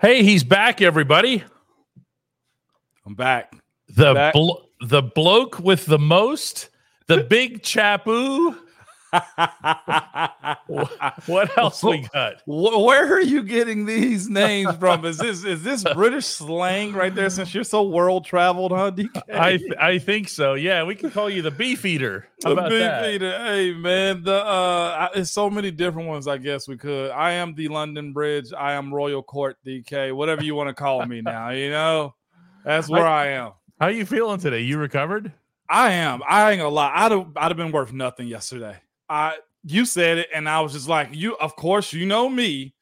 Hey, he's back, everybody. I'm back. The Back. blo- the bloke with the most, the big chapu. What else we got? Where are you getting these names from? Is this is this British slang right there? Since you're so world traveled, huh? DK? I th- I think so. Yeah, we can call you the beef eater. How The big that? eater. Hey man, the uh, I- it's so many different ones. I guess we could. I am the London Bridge. I am Royal Court DK. Whatever you want to call me now. You know, that's where I am. How you feeling today? You recovered? I am. I ain't gonna lie. I'd have, I'd have been worth nothing yesterday. I you said it, and I was just like, you. Of course, you know me,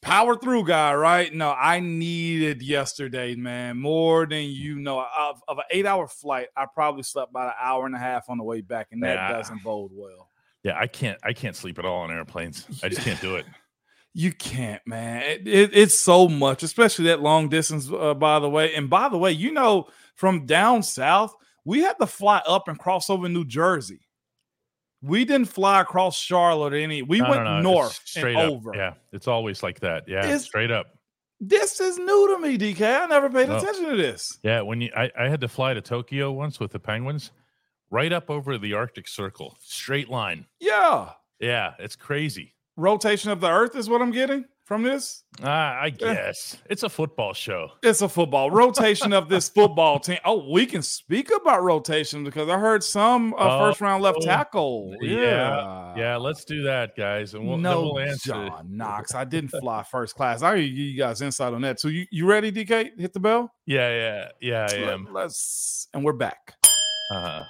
power through guy, right? No, I needed yesterday, man, more than you know. Of, of an eight hour flight, I probably slept about an hour and a half on the way back, and that Yeah. doesn't bode well. Yeah, I can't. I can't sleep at all on airplanes. I just can't do it. You can't, man. It, it- it's so much, especially that long distance. Uh, by the way, and by the way, you know, from down south, we had to fly up and cross over New Jersey. We didn't fly across Charlotte or any. We No, no, went no, it's north straight and up. over. Yeah, it's always like that. Yeah, It's- straight up. This is new to me, DK. I never paid No. attention to this. Yeah, when you I, I had to fly to Tokyo once with the Penguins, right up over the Arctic Circle, straight line. Yeah, Yeah, it's crazy. rotation of the Earth is what I'm getting from this. Ah, I guess it's a football show. It's a football rotation of this football team. Oh, we can speak about rotation because I heard some uh, first round left Oh, tackle. yeah, Yeah, let's do that, guys, and we'll, no, we'll answer. John Knox. I didn't fly first class. I give you guys insight on that. So you, you ready, DK? Hit the bell. Yeah, yeah, yeah. I am. Let's and we're back. Uh,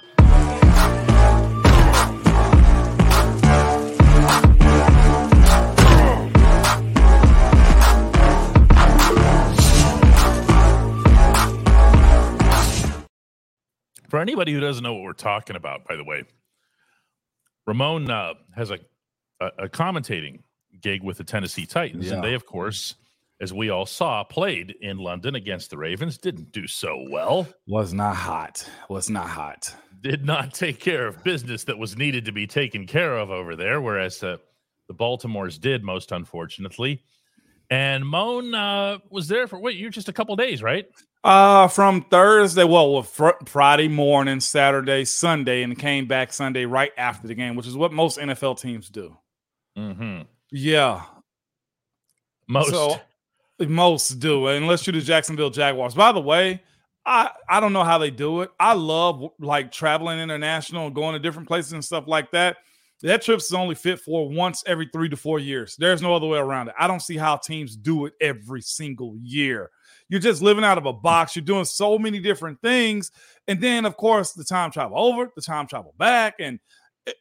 for anybody who doesn't know what we're talking about, by the way, Ramon uh, has a, a a commentating gig with the Tennessee Titans, and they, of course, as we all saw, played in London against the Ravens. Didn't do so well. Was not hot. Was not hot. did not take care of business that was needed to be taken care of over there, whereas uh, the Baltimores did, most unfortunately. And Moan uh, was there for wait, you're just a couple days, right? Uh, from Thursday, well, well fr- Friday morning, Saturday, Sunday, and came back Sunday right after the game, which is what most NFL teams do. Mm-hmm. Yeah, Most. So- most do, unless you're the Jacksonville Jaguars. By the way, I I don't know how they do it. I love like traveling international going to different places and stuff like that. That trip's is only fit for once every three to four years. There's no other way around it. I don't see how teams do it every single year. You're just living out of a box. You're doing so many different things, and then of course the time travel over, the time travel back, and it-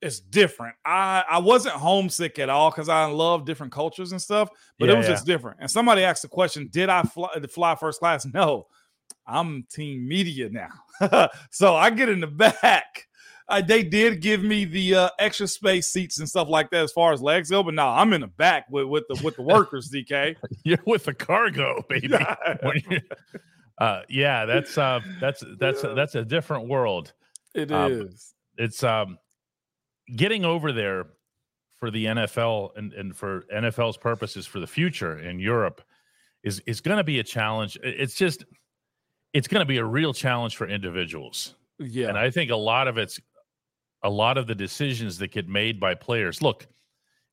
it's different. I I wasn't homesick at all because I love different cultures and stuff but Yeah, it was yeah. just different. And somebody asked the question, "Did I fly, fly first class?" No, I'm team media now, so I get in the back. Uh, they did give me the uh, extra space seats and stuff like that as far as legs go, but no, I'm in the back with, with the with the workers. DK, You're with the cargo, baby. Uh, yeah, that's uh, that's that's Yeah. that's a different world. It is. Um, it's um getting over there for the NFL and, and for NFL's purposes for the future in Europe is is going to be a challenge. It's just it's going to be a real challenge for individuals. Yeah, And I think a lot of it's a lot of the decisions that get made by players. Look,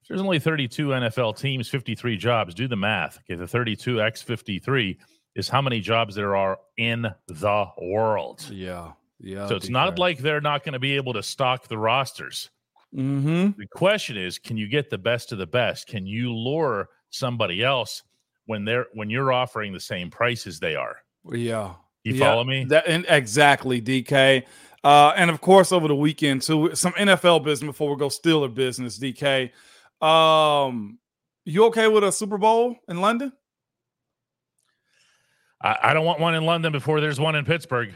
if there's only 32 NFL teams, 53 jobs, do the math. Okay, the 32 x 53 is how many jobs there are in the world. yeah, yeah. So it's not like they're not going to be able to stock the rosters. mm-hmm. The question is, can you get the best of the best? Can you lure somebody else when they're when you're offering the same price as they are? Yeah. You Yeah, follow me? That and exactly, DK. Uh, and of course, over the weekend too, some NFL business before we go Steeler business, DK. Um, you okay with a Super Bowl in London? I, I don't want one in London before there's one in Pittsburgh.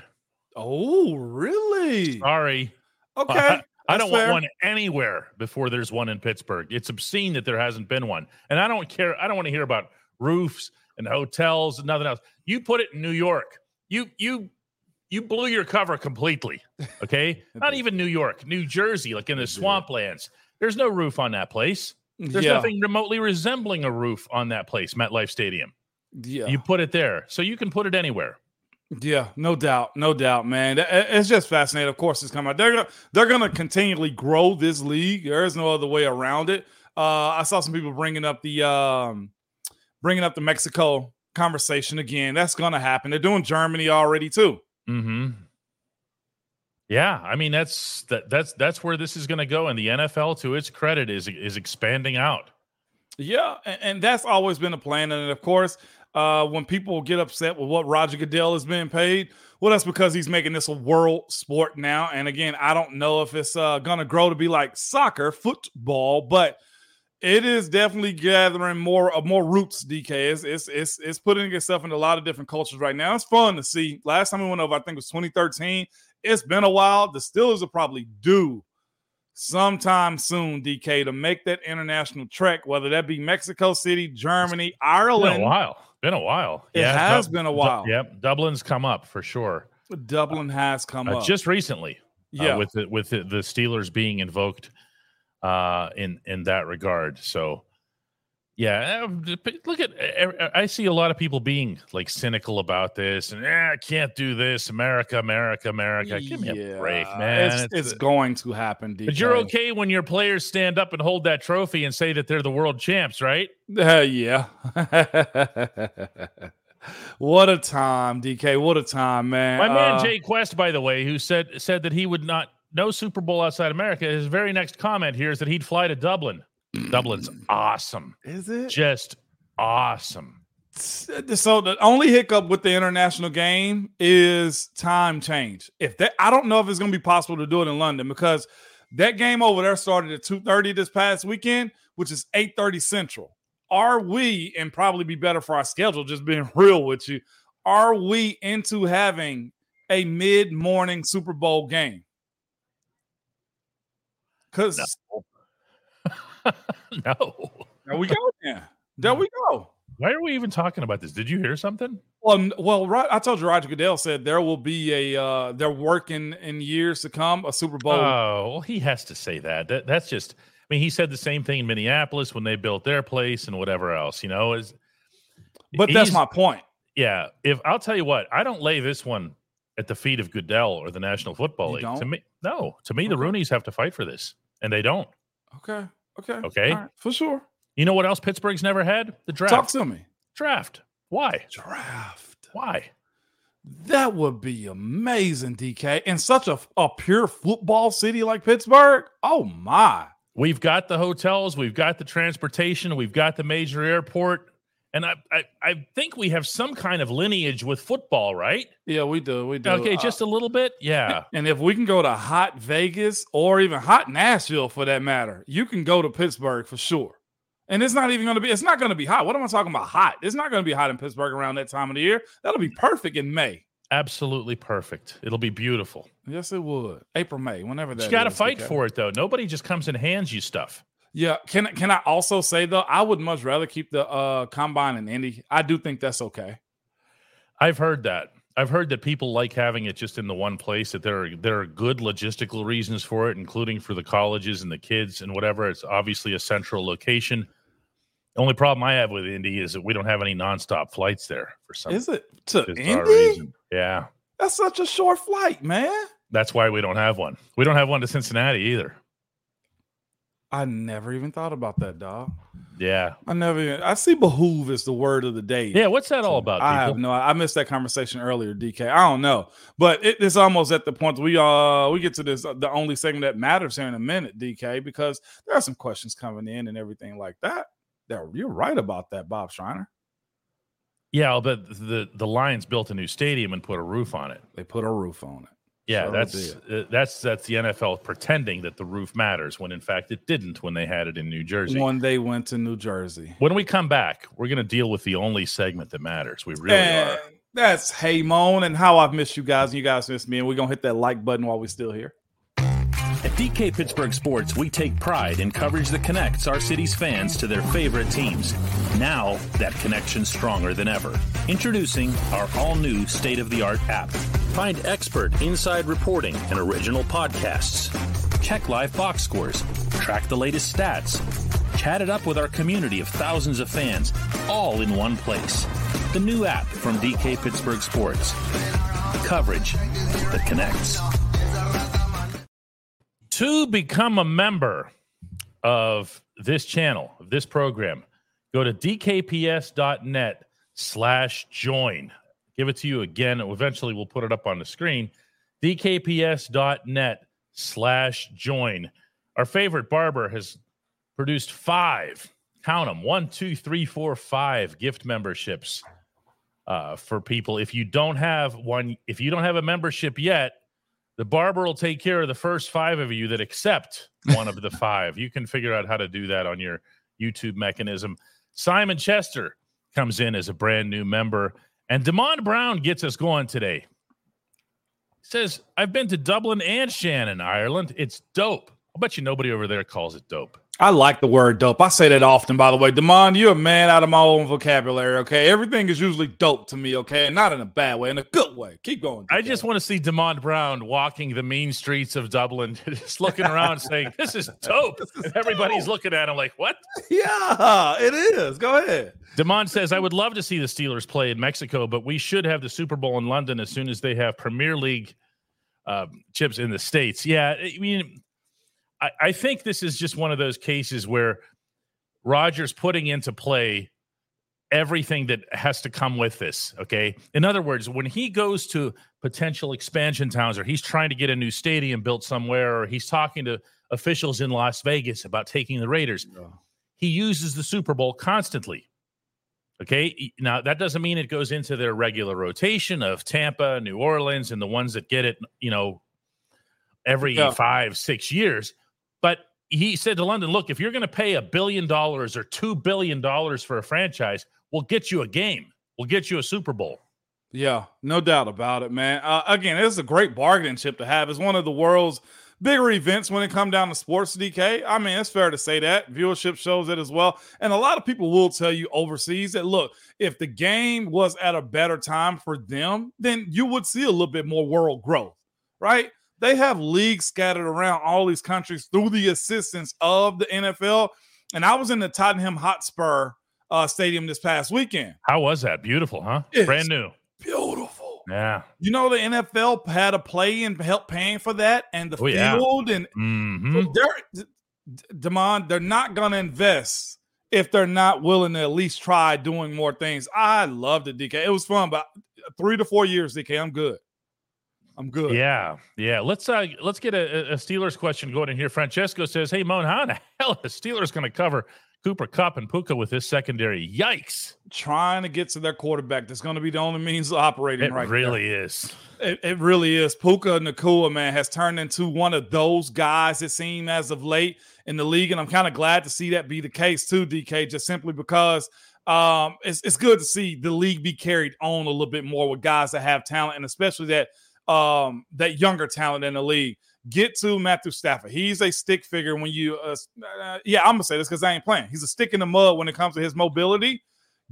Oh, really? Sorry. Okay. I that's don't fair. want one anywhere before there's one in Pittsburgh. It's obscene that there hasn't been one. And I don't care. I don't want to hear about roofs and hotels and nothing else. You put it in New York. You you you blew your cover completely. Okay? Not even New York, New Jersey, like in the swamplands. There's no roof on that place. There's yeah. nothing remotely resembling a roof on that place, MetLife Stadium. Yeah. You put it there. So you can put it anywhere. Yeah, no doubt, no doubt, man. It's just fascinating. Of course, it's coming. They're gonna they're gonna continually grow this league. There is no other way around it. Uh, I saw some people bringing up the um, bringing up the Mexico conversation again. That's gonna happen. They're doing Germany already too. Hmm. Yeah, I mean that's that that's that's where this is going to go, and the NFL, to its credit, is is expanding out. Yeah, and, and that's always been a plan. And of course, uh, when people get upset with what Roger Goodell is being paid, well, that's because he's making this a world sport now. And again, I don't know if it's uh, going to grow to be like soccer, football, but it is definitely gathering more uh, more roots. DK it's, it's it's it's putting itself in a lot of different cultures right now. It's fun to see. Last time we went over, I think it was 2013. It's been a while. The Steelers are probably due sometime soon, DK, to make that international trek, whether that be Mexico City, Germany, Ireland. Been a while. Been a while. It yeah, has been a while. yep. Dublin's come up for sure. Dublin has come uh, up just recently. Uh, yeah, uh, with the, with the, the Steelers being invoked uh, in in that regard. So yeah, um, look at I see a lot of people being like cynical about this and eh, I can't do this. America, America, America. Give me yeah, a break, man. It's, it's, it's going to happen. DK. But you're okay when your players stand up and hold that trophy and say that they're the world champs, right? Uh, yeah. what a time, DK. What a time, man. My man uh, Jay Quest, by the way, who said said that he would not no Super Bowl outside America. His very next comment here is that he'd fly to Dublin. Dublin's awesome. Is it? Just awesome. So the only hiccup with the international game is time change. If that I don't know if it's going to be possible to do it in London because that game over there started at 2:30 this past weekend, which is 8:30 Central. Are we and probably be better for our schedule just being real with you. Are we into having a mid-morning Super Bowl game? Cuz no. no. There we go. Yeah. There we go. Why are we even talking about this? Did you hear something? Well, well, I told you Roger Goodell said there will be a uh they're working in years to come a Super Bowl. Oh, well, he has to say that. that. That's just. I mean, he said the same thing in Minneapolis when they built their place and whatever else. You know, is. But that's my point. Yeah, if I'll tell you what, I don't lay this one at the feet of Goodell or the National Football you League. Don't? To me, no. To me, okay. the Rooneys have to fight for this, and they don't. Okay. Okay. Okay. Right. For sure. You know what else Pittsburgh's never had? The draft. Talk to me. Draft. Why? Draft. Why? That would be amazing, DK. In such a, a pure football city like Pittsburgh. Oh my. We've got the hotels, we've got the transportation, we've got the major airport. And I, I, I think we have some kind of lineage with football, right? Yeah, we do. We do. Okay, just uh, a little bit. Yeah. And if we can go to hot Vegas or even hot Nashville for that matter, you can go to Pittsburgh for sure. And it's not even going to be, it's not going to be hot. What am I talking about? Hot. It's not going to be hot in Pittsburgh around that time of the year. That'll be perfect in May. Absolutely perfect. It'll be beautiful. Yes, it would. April, May, whenever that. You got to fight okay. for it, though. Nobody just comes and hands you stuff. Yeah, can can I also say though, I would much rather keep the uh combine in Indy. I do think that's okay. I've heard that. I've heard that people like having it just in the one place. That there are there are good logistical reasons for it, including for the colleges and the kids and whatever. It's obviously a central location. The only problem I have with Indy is that we don't have any nonstop flights there for some. Is it to Indy? Yeah, that's such a short flight, man. That's why we don't have one. We don't have one to Cincinnati either. I never even thought about that, dog. Yeah, I never. Even, I see behoove is the word of the day. Yeah, what's that all about? I have no. I missed that conversation earlier, DK. I don't know, but it, it's almost at the point we uh we get to this the only segment that matters here in a minute, DK, because there are some questions coming in and everything like that. That you're right about that, Bob Schreiner. Yeah, but the the Lions built a new stadium and put a roof on it. They put a roof on it. Yeah, sure that's uh, that's that's the NFL pretending that the roof matters when in fact it didn't when they had it in New Jersey. When they went to New Jersey. When we come back, we're going to deal with the only segment that matters. We really and are. That's Hey Moan and how I've missed you guys and you guys missed me and we're going to hit that like button while we're still here. At DK Pittsburgh Sports, we take pride in coverage that connects our city's fans to their favorite teams. Now, that connection's stronger than ever. Introducing our all new state of the art app. Find expert inside reporting and original podcasts. Check live box scores. Track the latest stats. Chat it up with our community of thousands of fans, all in one place. the new app from DK Pittsburgh Sports. Coverage that connects. To become a member of this channel, of this program, go to dkps.net slash join. Give it to you again. Eventually, we'll put it up on the screen. dkps.net slash join. Our favorite barber has produced five, count them, one, two, three, four, five gift memberships uh, for people. If you don't have one, if you don't have a membership yet, the barber will take care of the first five of you that accept one of the five. You can figure out how to do that on your YouTube mechanism. Simon Chester comes in as a brand new member, and Demond Brown gets us going today. He says, I've been to Dublin and Shannon, Ireland. It's dope. I'll bet you nobody over there calls it dope. I like the word dope. I say that often, by the way. Demond, you're a man out of my own vocabulary, okay? Everything is usually dope to me, okay? And not in a bad way, in a good way. Keep going. I just want to see Demond Brown walking the mean streets of Dublin, just looking around saying, This is dope. This is Everybody's dope. looking at him like, What? Yeah, it is. Go ahead. Demond says, I would love to see the Steelers play in Mexico, but we should have the Super Bowl in London as soon as they have Premier League uh, chips in the States. Yeah, I mean, I, I think this is just one of those cases where Rogers putting into play everything that has to come with this. Okay. In other words, when he goes to potential expansion towns or he's trying to get a new stadium built somewhere or he's talking to officials in Las Vegas about taking the Raiders, he uses the Super Bowl constantly. Okay. Now, that doesn't mean it goes into their regular rotation of Tampa, New Orleans, and the ones that get it, you know, every yeah. five, six years. He said to London, look, if you're going to pay a billion dollars or two billion dollars for a franchise, we'll get you a game. We'll get you a Super Bowl. Yeah, no doubt about it, man. Uh, again, it's a great bargaining chip to have. It's one of the world's bigger events when it comes down to sports DK. I mean, it's fair to say that. Viewership shows it as well. And a lot of people will tell you overseas that look, if the game was at a better time for them, then you would see a little bit more world growth, right? They have leagues scattered around all these countries through the assistance of the NFL. And I was in the Tottenham Hotspur uh, Stadium this past weekend. How was that? Beautiful, huh? It's Brand new. Beautiful. Yeah. You know, the NFL had a play and help paying for that and the oh, field. Yeah. And mm-hmm. so they're, Demond, they're not going to invest if they're not willing to at least try doing more things. I loved it, DK. It was fun, but three to four years, DK, I'm good. I'm good. Yeah, yeah. Let's uh let's get a, a Steelers question going in here. Francesco says, "Hey, Moan, how in the hell is Steelers going to cover Cooper Kupp and Puka with this secondary? Yikes! Trying to get to their quarterback. That's going to be the only means of operating. It right really there. is. It, it, really is. Puka Nacua, man, has turned into one of those guys. It seems as of late in the league, and I'm kind of glad to see that be the case too, DK. Just simply because um, it's it's good to see the league be carried on a little bit more with guys that have talent, and especially that um, that younger talent in the league. Get to Matthew Stafford. He's a stick figure when you, uh, uh, yeah, I'm gonna say this because I ain't playing. He's a stick in the mud when it comes to his mobility.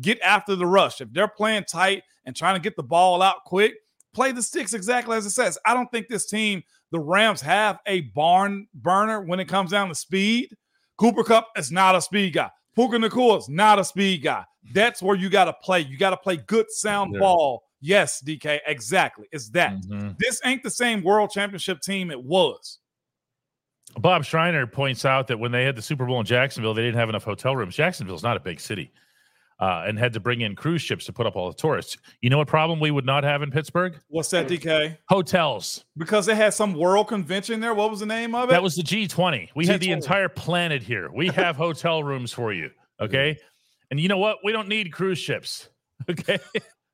Get after the rush. If they're playing tight and trying to get the ball out quick, play the sticks exactly as it says. I don't think this team, the Rams, have a barn burner when it comes down to speed. Cooper Kupp is not a speed guy. Puka Nacua is not a speed guy. That's where you got to play. You got to play good sound yeah. ball Yes, DK, exactly. It's that. Mm-hmm. This ain't the same world championship team it was. Bob Schreiner points out that when they had the Super Bowl in Jacksonville, they didn't have enough hotel rooms. Jacksonville's not a big city. Uh, and had to bring in cruise ships to put up all the tourists. You know what problem we would not have in Pittsburgh? What's that, DK? Hotels. Because they had some world convention there. What was the name of it? That was the G20. We G20. had the entire planet here. We have hotel rooms for you. Okay. And you know what? We don't need cruise ships. Okay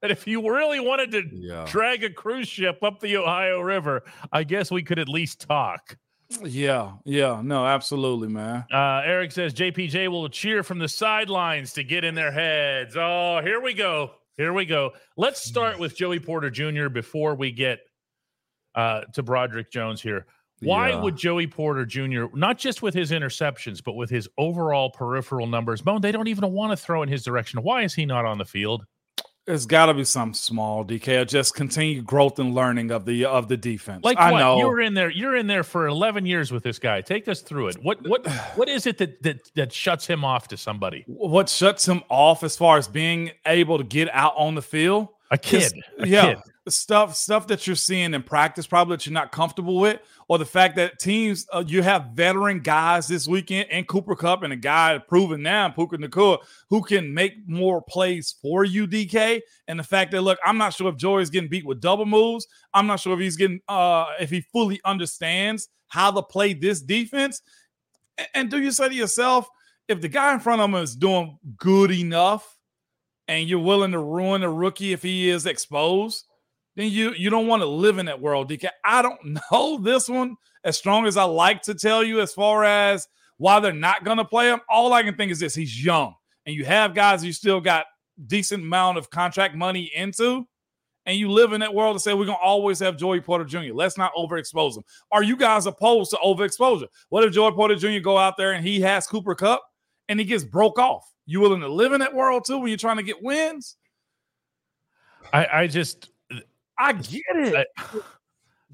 that if you really wanted to yeah. drag a cruise ship up the Ohio River, I guess we could at least talk. Yeah, yeah, no, absolutely, man. Uh, Eric says JPJ will cheer from the sidelines to get in their heads. Oh, here we go. Here we go. Let's start with Joey Porter Jr. before we get uh, to Broderick Jones here. Why yeah. would Joey Porter Jr., not just with his interceptions, but with his overall peripheral numbers, Bone, they don't even want to throw in his direction. Why is he not on the field? It's got to be something small, DK, or just continued growth and learning of the of the defense. Like I what? know You were in there. You're in there for 11 years with this guy. Take us through it. What what what is it that that that shuts him off to somebody? what shuts him off as far as being able to get out on the field. A kid. A yeah, kid. Stuff stuff that you're seeing in practice, probably that you're not comfortable with, or the fact that teams uh, you have veteran guys this weekend and Cooper Kupp and a guy proven now, Puka Nacua, who can make more plays for you, DK. And the fact that look, I'm not sure if Joey is getting beat with double moves. I'm not sure if he's getting uh if he fully understands how to play this defense. A- And do you say to yourself, if the guy in front of him is doing good enough? and you're willing to ruin a rookie if he is exposed, then you you don't want to live in that world, DK. I don't know this one as strong as I like to tell you as far as why they're not going to play him. All I can think is this: he's young, and you have guys you still got decent amount of contract money into. And you live in that world and say we're gonna always have Joey Porter Jr. Let's not overexpose him. Are you guys opposed to overexposure? What if Joey Porter Jr. go out there and he has Cooper Kupp and he gets broke off? You willing to live in that world too when you're trying to get wins? I I just I get it. I-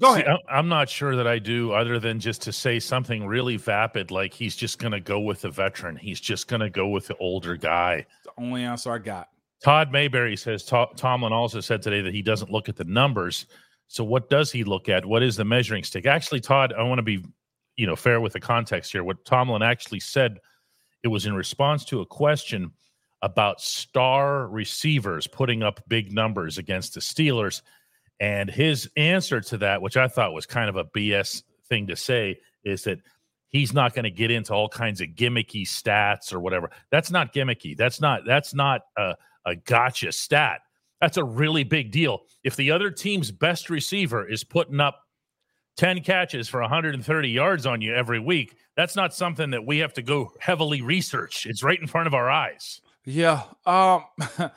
Go See, ahead. I'm- I'm not sure that I do, other than just to say something really vapid, like he's just going to go with the veteran. He's just going to go with the older guy. the only answer I got. Todd Mayberry says Tomlin also said today that he doesn't look at the numbers. So what does he look at? What is the measuring stick? Actually, Todd, I want to be, you know, fair with the context here. What Tomlin actually said, it was in response to a question about star receivers putting up big numbers against the Steelers. And his answer to that, which I thought was kind of a BS thing to say, is that he's not going to get into all kinds of gimmicky stats or whatever. That's not gimmicky. That's not that's not a, a gotcha stat. That's a really big deal. If the other team's best receiver is putting up 10 catches for 130 yards on you every week, that's not something that we have to go heavily research. It's right in front of our eyes. Yeah. Um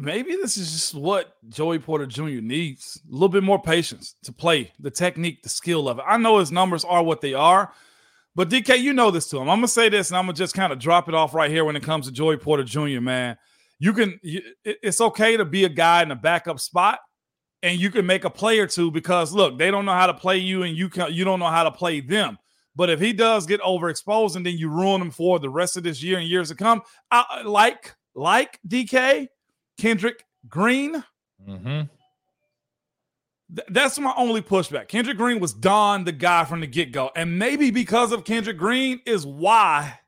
maybe this is just what Joey Porter Jr. needs. A little bit more patience to play the technique, the skill of it. I know his numbers are what they are, but DK, you know this to him. I'm gonna say this and I'm gonna just kind of drop it off right here when it comes to Joey Porter Jr., man. You can, it's okay to be a guy in a backup spot and you can make a play or two because look, they don't know how to play you and you can you don't know how to play them. But if he does get overexposed and then you ruin him for the rest of this year and years to come, I, like like DK Kendrick Green, Mm-hmm. th- that's my only pushback. Kendrick Green was Don, the guy from the get go, and maybe because of Kendrick Green is why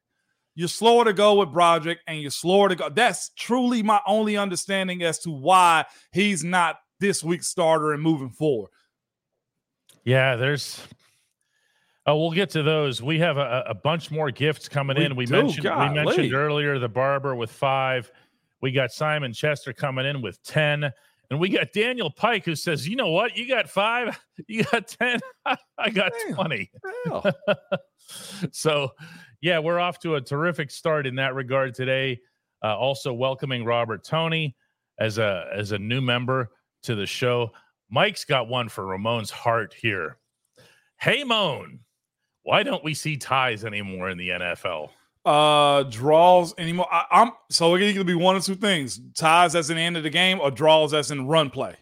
you're slower to go with Broderick and you're slower to go. That's truly my only understanding as to why he's not this week's starter and moving forward. Yeah, there's. Oh, we'll get to those. We have a, a bunch more gifts coming We in. We do, mentioned we mentioned earlier the barber with five. We got Simon Chester coming in with ten, and we got Daniel Pike who says, "You know what? You got five. You got ten. I got Damn. twenty. so, yeah, we're off to a terrific start in that regard today. Uh, also welcoming Robert Tony as a as a new member to the show. Mike's got one for Ramon's heart here. Hey, Moan, why don't we see ties anymore in the NFL? Uh draws anymore. I, I'm so it can be one of two things: ties as in the end of the game, or draws as in run play.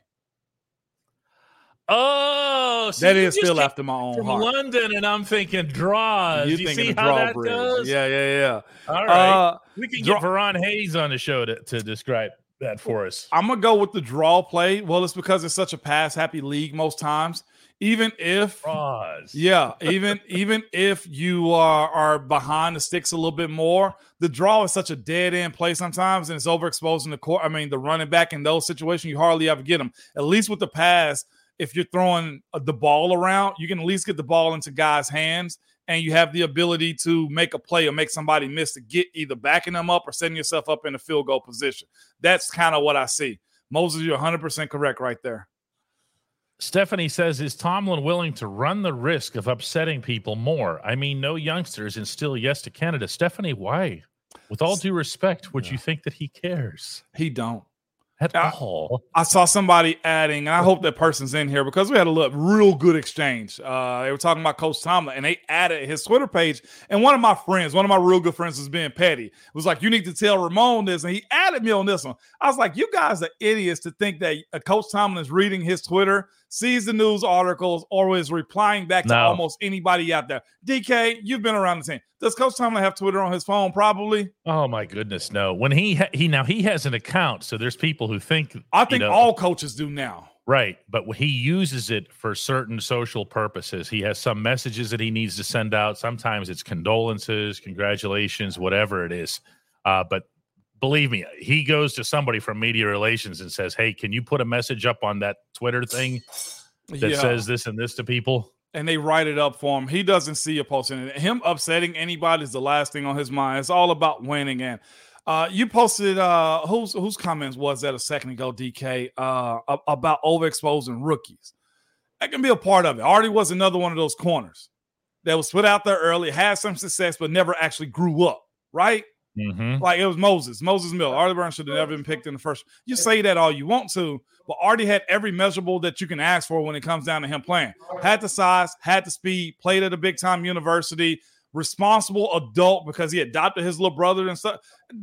Oh, so that you is still after my own from heart. London, and I'm thinking draws. You, You're see how draw that bridge. goes? Yeah, yeah, yeah. All right, Uh, we can draw- get Verron Haynes on the show to, to describe that for us. I'm gonna go with the draw play. Well, it's because it's such a pass happy league most times. Even if Draws. yeah, even even if you are are behind the sticks a little bit more, the draw is such a dead end play sometimes, and it's overexposing the court. I mean, the running back in those situations, you hardly ever get them. At least with the pass, if you're throwing uh, the ball around, you can at least get the ball into guys' hands, and you have the ability to make a play or make somebody miss to get either backing them up or setting yourself up in a field goal position. That's kind of what I see. Moses, you're 100 percent correct right there. Stephanie says, Is Tomlin willing to run the risk of upsetting people more? I mean, no youngsters and still yes to Canada. Stephanie, why? With all due respect, would Yeah. you think that he cares? He don't. at I- all. I saw somebody adding, and I hope that person's in here because we had a look, real good exchange. Uh, they were talking about Coach Tomlin, and they added his Twitter page. And one of my friends, one of my real good friends, was being petty. It Was like, "You need to tell Ramon this," and he added me on this one. I was like, "You guys are idiots to think that uh, Coach Tomlin is reading his Twitter, sees the news articles, or is replying back to No. almost anybody out there." DK, you've been around the team. Does Coach Tomlin have Twitter on his phone? Probably. Oh my goodness, no. When he ha- he now he has an account, so there's people who think I you think know, all coaches do now. right, but he uses it for certain social purposes. He has some messages that he needs to send out. Sometimes it's condolences, congratulations, whatever it is. Uh, but believe me, he goes to somebody from media relations and says, "Hey, can you put a message up on that Twitter thing that Yeah. says this and this to people?" and they write it up for him. He doesn't see a post in it. Him upsetting anybody is the last thing on his mind. It's all about winning. And uh, you posted uh, whose whose comments was that a second ago, DK, uh, about overexposing rookies. That can be a part of it. Artie was another one of those corners that was put out there early, had some success, but never actually grew up. Right? Mm-hmm. Like it was Moses, Moses Mill. Artie Burns should have never been picked in the first. You say that all you want to, but Artie had every measurable that you can ask for when it comes down to him playing. Had the size, had the speed, played at a big time university, responsible adult because he adopted his little brother and stuff.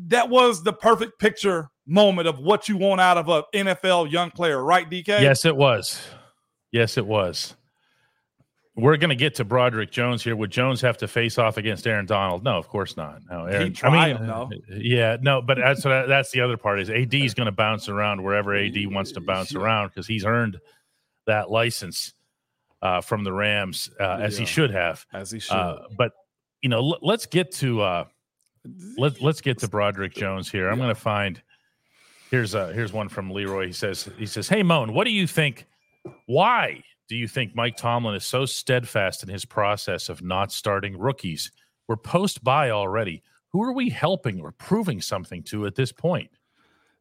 That was the perfect picture moment of what you want out of a NFL young player, right, DK? Yes, it was. Yes, it was. We're going to get to Broderick Jones here. Would Jones have to face off against Aaron Donald? No, of course not. No, Aaron. tried, though. Yeah, no, but that's what, that's the other part is AD is going to bounce around wherever AD wants to bounce around because he's earned that license uh, from the Rams uh, as he should have. As he should. Uh, but you know, l- let's get to uh, let let's get to Broderick Jones here. I'm going to find here's uh here's one from Leroy. He says he says, "Hey Moan, what do you think? Why do you think Mike Tomlin is so steadfast in his process of not starting rookies? We're post by already. Who are we helping or proving something to at this point?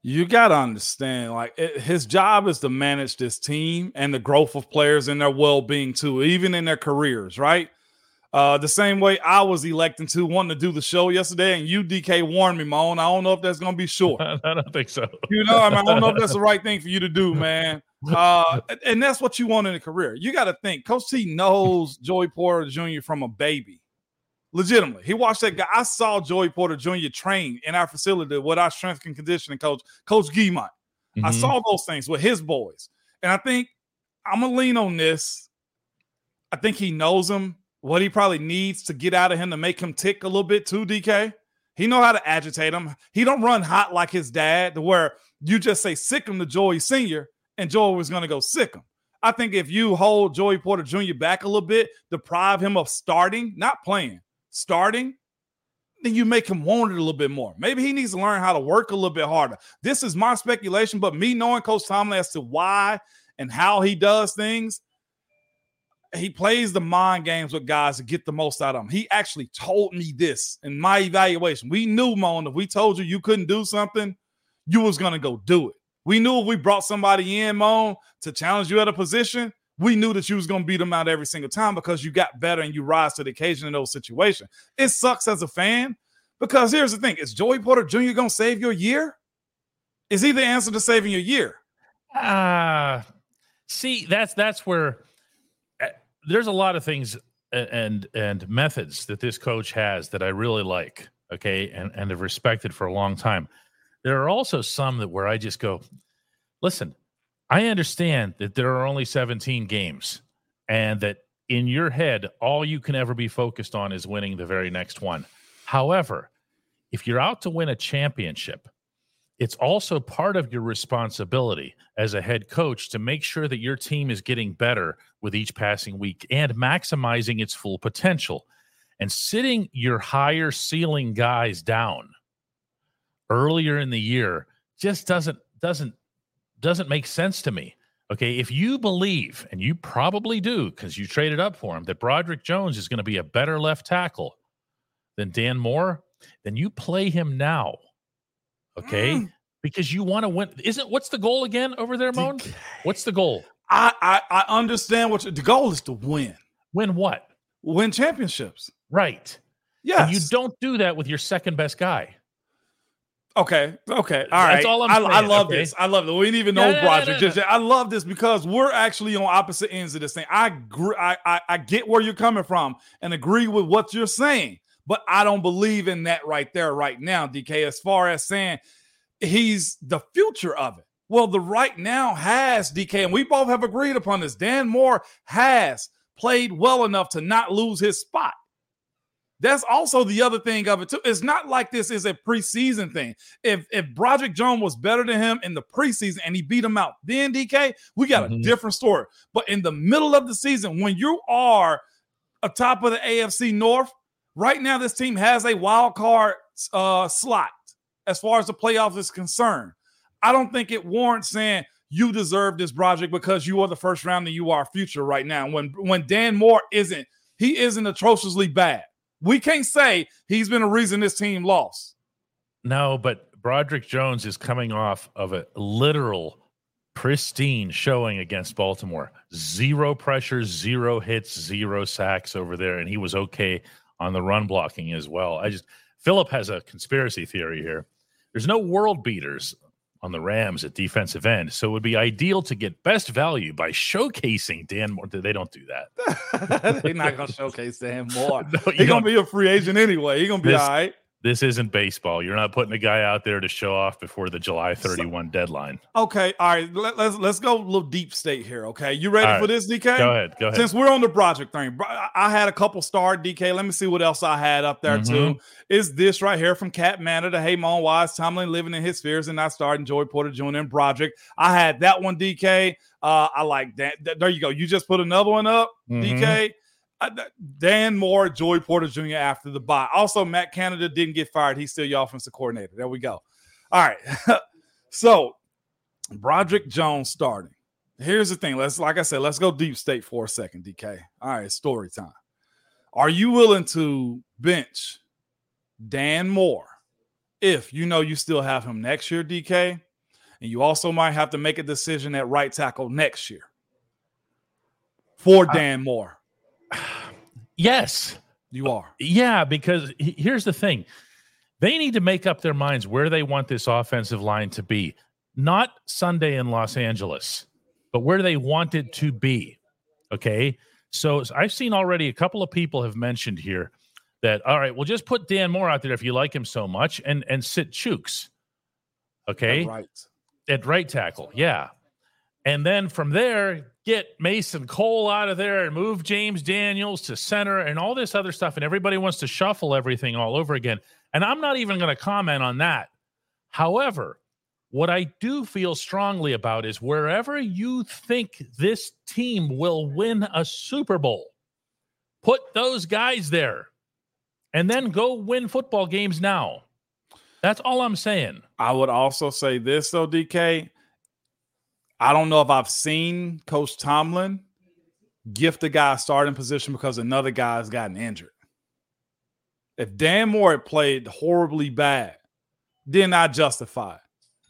You got to understand, like it, his job is to manage this team and the growth of players and their well-being too, even in their careers, right? Uh, the same way I was electing to wanting to do the show yesterday, and you DK warned me, Moan. I don't know if that's gonna be short. I don't think so. You know, I, mean, I don't know if that's the right thing for you to do, man. Uh, and- that's what you want in a career. You got to think. Coach T knows Joey Porter Jr. from a baby. Legitimately, he watched that guy. I saw Joey Porter Jr. train in our facility with our strength and conditioning coach, Coach Giemont. I Mhm. saw those things with his boys, and I think I'm gonna lean on this. I think he knows him. What he probably needs to get out of him to make him tick a little bit too. DK, he know how to agitate him. He don't run hot like his dad, to where you just say sick him to Joey Senior, and Joey was gonna go sick him. I think if you hold Joey Porter Jr. back a little bit, deprive him of starting, not playing, starting, then you make him want it a little bit more. Maybe he needs to learn how to work a little bit harder. This is my speculation, but me knowing Coach Tomlin as to why and how he does things, he plays the mind games with guys to get the most out of them. He actually told me this in my evaluation. We knew, Moan, if we told you you couldn't do something, you was gonna go do it. We knew if we brought somebody in, Moan, to challenge you at a position, we knew that you was gonna beat them out every single time because you got better and you rise to the occasion in those situations. It sucks as a fan because here's the thing: is Joey Porter Jr. gonna save your year? Is he the answer to saving your year? Ah, see, that's that's where uh, there's a lot of things and and methods that this coach has that I really like. Okay, and and have respected for a long time. There are also some that where I just go, listen. I understand that there are only 17 games, and that in your head, all you can ever be focused on is winning the very next one. However, if you're out to win a championship, it's also part of your responsibility as a head coach to make sure that your team is getting better with each passing week and maximizing its full potential. And sitting your higher ceiling guys down earlier in the year just doesn't doesn't doesn't make sense to me. Okay, if you believe, and you probably do because you traded up for him, that Broderick Jones is going to be a better left tackle than Dan Moore, then you play him now. Okay, Mm. because you want to win. Isn't what's the goal again over there, Moan? What's the goal? I, I I understand what you, the goal is to win, Win what? win championships. Right. Yes, And you don't do that with your second best guy. Okay, okay, All right. That's all I'm I, I love okay? this. I love it. We didn't even No, know no, no, Broderick. no, Just- I love this because we're actually on opposite ends of this thing. I agree. I, I I get where you're coming from and agree with what you're saying, but I don't believe in that right there, right now, DK. As far as saying he's the future of it. Well, the right now has DK, and we both have agreed upon this. Dan Moore has played well enough to not lose his spot. That's also the other thing of it too. It's not like this is a preseason thing. If if Broderick Jones was better than him in the preseason and he beat him out, then DK, we got a Mhm. different story. But in the middle of the season, when you are atop of the AFC North, right now this team has a wild card uh, slot as far as the playoffs is concerned. I don't think it warrants saying you deserve this project because you are the first round and you are future right now. When when Dan Moore isn't, he isn't atrociously bad. We can't say he's been a reason this team lost. No, but Broderick Jones is coming off of a literal pristine showing against Baltimore. Zero pressure, zero hits, zero sacks over there, and he was okay on the run blocking as well. I just Philip has a conspiracy theory here. There's no world beaters on the Rams at defensive end, so it would be ideal to get best value by showcasing Dan Moore. They don't do that. They're not gonna showcase Dan Moore. No, He's gonna be a free agent anyway. He's gonna be This- all right. This isn't baseball. You're not putting a guy out there to show off before the July 31 deadline. Okay, all right. Let, let's let's go a little deep state here. Okay, you ready All for right. this, DK? Go ahead. Go ahead. Since we're on the project thing, I- I had a couple star DK. Let me see what else I had up there too. Mhm. Is this right here from Cat Manor to Hey Mon Wise, Tomlin living in his fears and not starting Joey Porter Jr. and Broderick. I had that one, DK. Uh, I like that. There you go. You just put another one up, Mhm. DK. Dan Moore, Joey Porter Jr. after the bye. Also, Matt Canada didn't get fired. He's still your offensive coordinator. There we go. All right. so, Broderick Jones starting. Here's the thing. Let's, like I said, let's go deep state for a second, DK. All right, story time. Are you willing to bench Dan Moore if you know you still have him next year, DK? And you also might have to make a decision at right tackle next year for Dan Moore. Yes. You are. Yeah, because here's the thing. They need to make up their minds where they want this offensive line to be. Not Sunday in Los Angeles, but where they want it to be. Okay. So I've seen already a couple of people have mentioned here that all right, well, just put Dan Moore out there if you like him so much and and sit Chuks. Okay. Right. at right tackle. Yeah. And then from there, get Mason Cole out of there and move James Daniels to center and all this other stuff. And everybody wants to shuffle everything all over again. And I'm not even going to comment on that. However, what I do feel strongly about is wherever you think this team will win a Super Bowl, put those guys there and then go win football games now. That's all I'm saying. I would also say this though, DK. I don't know if I've seen Coach Tomlin gift a guy a starting position because another guy's gotten injured. If Dan Moore played horribly bad, then I justify it.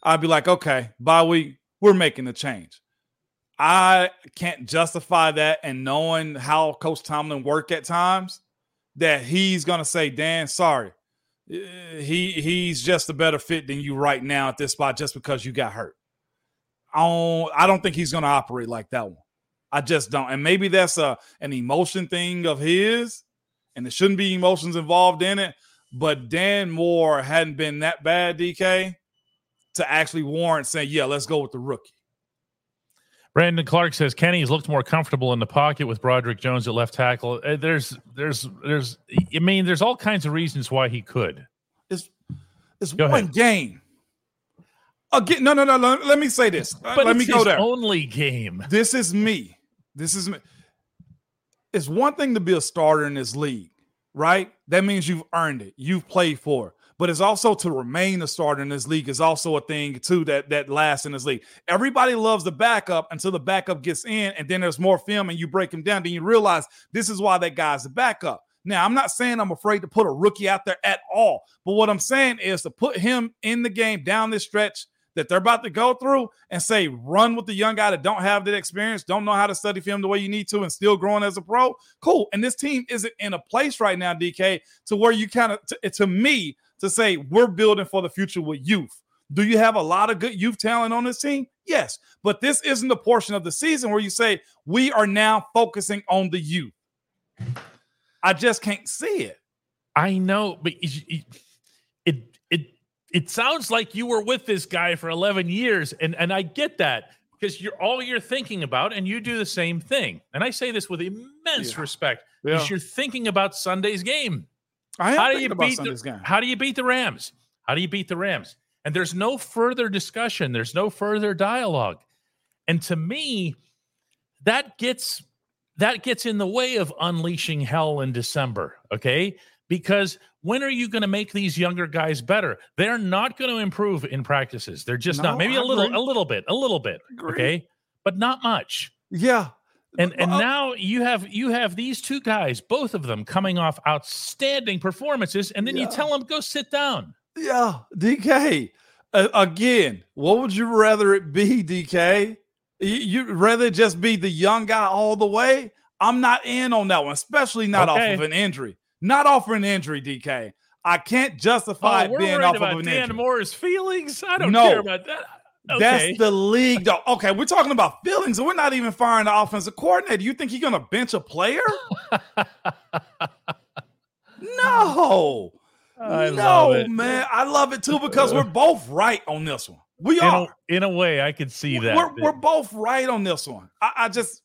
I'd be like, okay, bye week, we're making the change. I can't justify that and knowing how Coach Tomlin work at times that he's gonna say, Dan, sorry. He he's just a better fit than you right now at this spot just because you got hurt. I don't I don't think he's gonna operate like that one. I just don't. And maybe that's a an emotion thing of his, and there shouldn't be emotions involved in it. But Dan Moore hadn't been that bad, DK, to actually warrant saying, yeah, let's go with the rookie. Brandon Clark says Kenny's looked more comfortable in the pocket with Broderick Jones at left tackle. Uh, There's, there's, there's. I mean, there's all kinds of reasons why he could. It's it's Go one ahead. game. Again, no, no, no, no. Let me say this. Uh, But let me go there. only game. this is me. This is me. It's one thing to be a starter in this league, right? That means you've earned it. You've played for it. But it's also to remain a starter in this league is also a thing too that that lasts in this league. Everybody loves the backup until the backup gets in, and then there's more film, and you break him down. Then you realize this is why that guy's the backup. Now, I'm not saying I'm afraid to put a rookie out there at all, but what I'm saying is to put him in the game down this stretch that they're about to go through and say run with the young guy that don't have that experience, don't know how to study film the way you need to, and still growing as a pro. Cool. And this team isn't in a place right now, DK, to where you kind of, to, to me, to say we're building for the future with youth. Do you have a lot of good youth talent on this team? Yes. But this isn't the portion of the season where you say we are now focusing on the youth. I just can't see it. I know, but it it it, it sounds like you were with this guy for 11 years and and I get that because you're all you're thinking about and you do the same thing. And I say this with immense Yeah. respect. Yeah. Because you're thinking about Sunday's game. How do you beat Sunday's the, game. how do you beat the Rams? How do you beat the Rams? And there's no further discussion. There's no further dialogue. And to me, that gets that gets in the way of unleashing hell in December. Okay. Because when are you going to make these younger guys better? They're not going to improve in practices. They're just No, not. Maybe I a little, agree. a little bit, a little bit. Okay. But not much Yeah. and and Uh, now you have you have these two guys both of them coming off outstanding performances and then you tell them go sit down Yeah, DK. Uh, again, what would you rather it be, DK? You, you'd rather just be the young guy all the way? I'm not in on that one, especially not Okay. off of an injury. Not off of an injury, DK. I can't justify oh, it we're being off about of an Dan injury. Moore's feelings i don't No. care about that okay That's the league, though. Okay, we're talking about feelings, and we're not even firing the offensive coordinator. You think he's gonna bench a player? no. I no, love it. man. I love it too because uh, we're both right on this one. We in are. a, in a way i could see that We're, we're both right on this one. I, I just,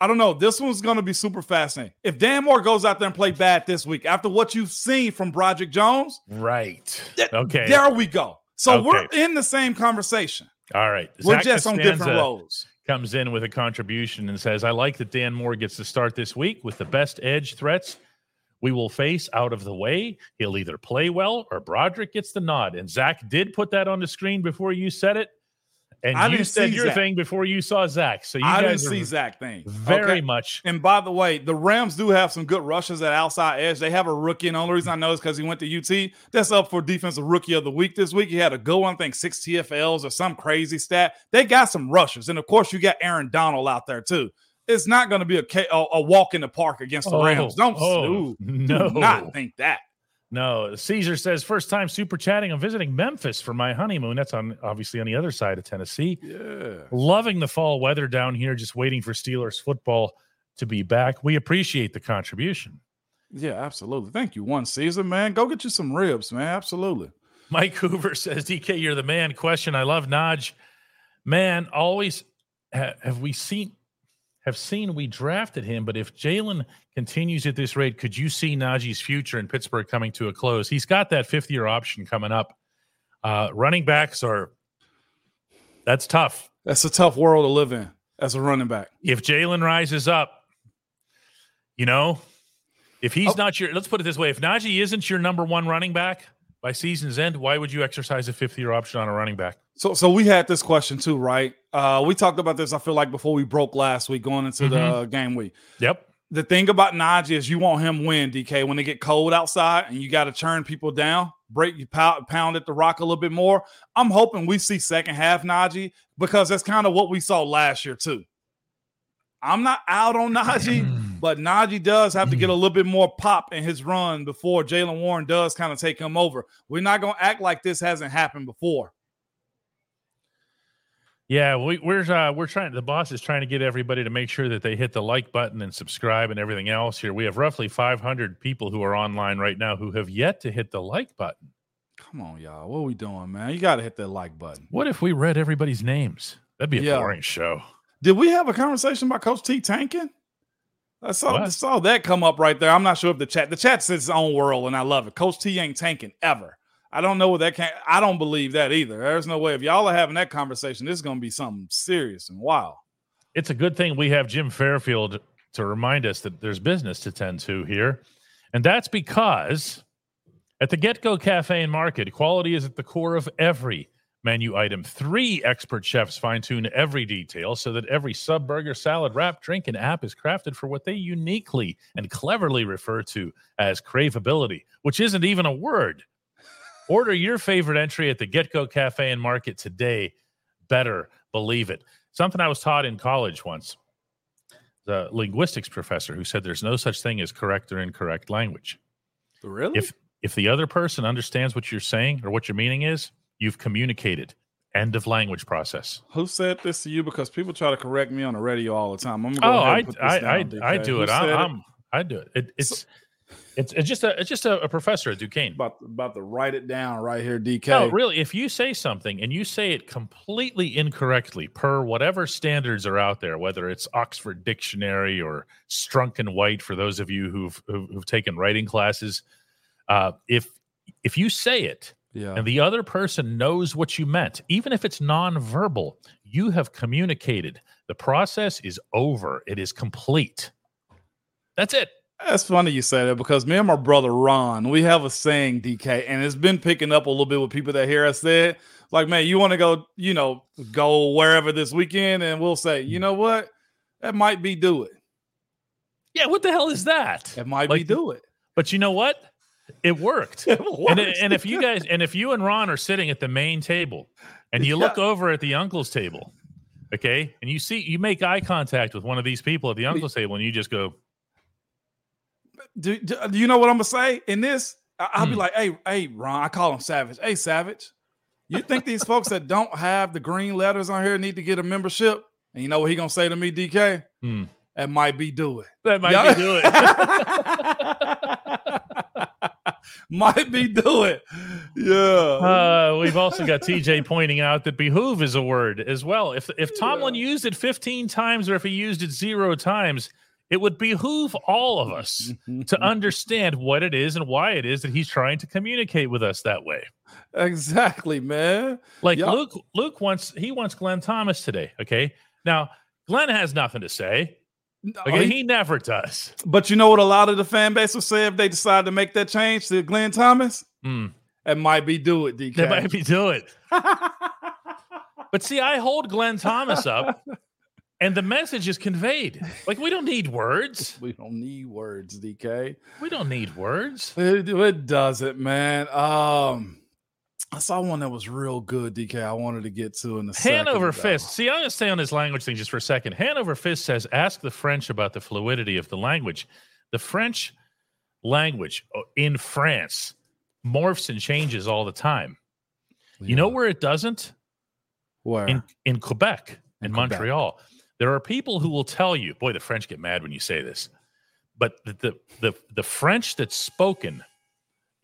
I don't know. This one's going to be super fascinating. If Dan Moore goes out there and play bad this week, after what you've seen from Broderick Jones, right th- okay there we go. So we're in the same conversation. all right We're Zach just on different Costanza roles. comes in with a contribution and says i like that dan moore gets to start this week with the best edge threats we will face out of the way. He'll either play well or Broderick gets the nod. And Zach did put that on the screen before you said it. And I you didn't said see your Zach. thing before you saw Zach. So you I didn't see Zach thing. very Okay. much. And by the way, the Rams do have some good rushes at outside edge. They have a rookie, and the only reason I know is because he went to UT. That's up for defensive rookie of the week this week. He had a good one, I think six TFLs or some crazy stat. They got some rushers, and of course, you got Aaron Donald out there too. It's not going to be a, a walk in the park against the Oh, Rams. Don't oh, do no. not think that. No, Caesar says first time super chatting. I'm visiting Memphis for my honeymoon. That's on obviously on the other side of Tennessee. Yeah. Loving the fall weather down here. Just waiting for Steelers football to be back. We appreciate the contribution. Yeah, absolutely. Thank you, one season, man. Go get you some ribs, man. Absolutely. Mike Hoover says, DK, you're the man. Question I love Naj. Man, always ha- have we seen have seen we drafted him, but if Jaylen continues at this rate, could you see Najee's future in Pittsburgh coming to a close? He's got that fifth year option coming up. Uh, running backs are that's tough. That's a tough world to live in as a running back. If Jaylen rises up, you know, if he's Oh. not your let's put it this way, if Najee isn't your number one running back by season's end, why would you exercise a fifth year option on a running back? So, so we had this question too, right? Uh, we talked about this. I feel like before we broke last week, going into the mm-hmm. game week. Yep. The thing about Najee is you want him win, DK. When they get cold outside and you got to turn people down, break you pound, pound at the rock a little bit more. I'm hoping we see second half Najee because that's kind of what we saw last year too. I'm not out on Najee, mm. but Najee does have to get a mm. little bit more pop in his run before Jaylen Warren does kind of take him over. We're not going to act like this hasn't happened before. Yeah, we, we're uh, we're trying. The boss is trying to get everybody to make sure that they hit the like button and subscribe and everything else. Here, we have roughly 500 people who are online right now who have yet to hit the like button. Come on, y'all. What are we doing, man? You got to hit that like button. What if we read everybody's names? That'd be a Yeah. boring show. Did we have a conversation about Coach T tanking? I saw, What? saw that come up right there. I'm not sure if the chat, the chat's its own world, and I love it. Coach T ain't tanking ever. I don't know what that can. I don't believe that either. There's no way. If y'all are having that conversation, this is going to be something serious and wild. It's a good thing we have Jim Fairfield to remind us that there's business to tend to here, and that's because at the Get Go Cafe and Market, quality is at the core of every menu item. Three expert chefs fine tune every detail so that every sub, burger, salad, wrap, drink, and app is crafted for what they uniquely and cleverly refer to as craveability, which isn't even a word. Order your favorite entry at the Get Go Cafe and Market today. Better believe it. Something I was taught in college once. The linguistics professor who said there's no such thing as correct or incorrect language. Really? If If the other person understands what you're saying or what your meaning is, you've communicated. End of language process. Who said this to you? Because people try to correct me on the radio all the time. I'm gonna go oh, I and put this I I, I do Who it. I'm, I'm I do it. it it's it's it's just a it's just a, a professor at Duquesne. about about to write it down right here, DK. No, really, if you say something and you say it completely incorrectly per whatever standards are out there, whether it's Oxford Dictionary or Strunk and White for those of you who've who've, who've taken writing classes, uh, if if you say it yeah. and the other person knows what you meant, even if it's nonverbal, you have communicated. The process is over. It is complete. That's it. That's funny you say that because me and my brother Ron, we have a saying, DK, and it's been picking up a little bit with people that hear us say it. Like, man, you want to go, you know, go wherever this weekend, and we'll say, you know what, that might be do it. Yeah, what the hell is that? It might be do it. But you know what? It worked. It and, works. and if you guys and if you and Ron are sitting at the main table and you look over at the uncle's table, okay, and you see you make eye contact with one of these people at the uncle's table and you just go, do, do, do you know what I'm gonna say in this? I, I'll be Hmm. like, hey, hey, Ron, I call him Savage. Hey, Savage, you think these folks that don't have the green letters on here need to get a membership? And you know what he gonna say to me, DK? Hmm. That might be do it. that might Yeah. be do it. might be do it. Yeah. Uh, we've also got TJ pointing out that behoove is a word as well. If if Tomlin used it 15 times or if he used it zero times, it would behoove all of us to understand what it is and why it is that he's trying to communicate with us that way. exactly, man. Like Yeah. Luke, Luke wants he wants Glenn Thomas today. Okay, now Glenn has nothing to say. Okay, He- he never does. but you know what a lot of the fan base will say if they decide to make that change to Glenn Thomas? Hmm, It might be do it, DK. they might be do it. But see, I hold Glenn Thomas up, and the message is conveyed. Like we don't need words. we don't need words, DK. We don't need words. It, it doesn't, man. Um, I saw one that was real good, DK. I wanted to get to in the Hanover Fist. See, I'm going to stay on this language thing just for a second. Hanover Fist says, ask the French about the fluidity of the language. The French language uh, in France morphs and changes all the time. You know where it doesn't? where? In in Quebec, in, In Quebec. There are people who will tell you, boy, the French get mad when you say this. But the the the, the French that's spoken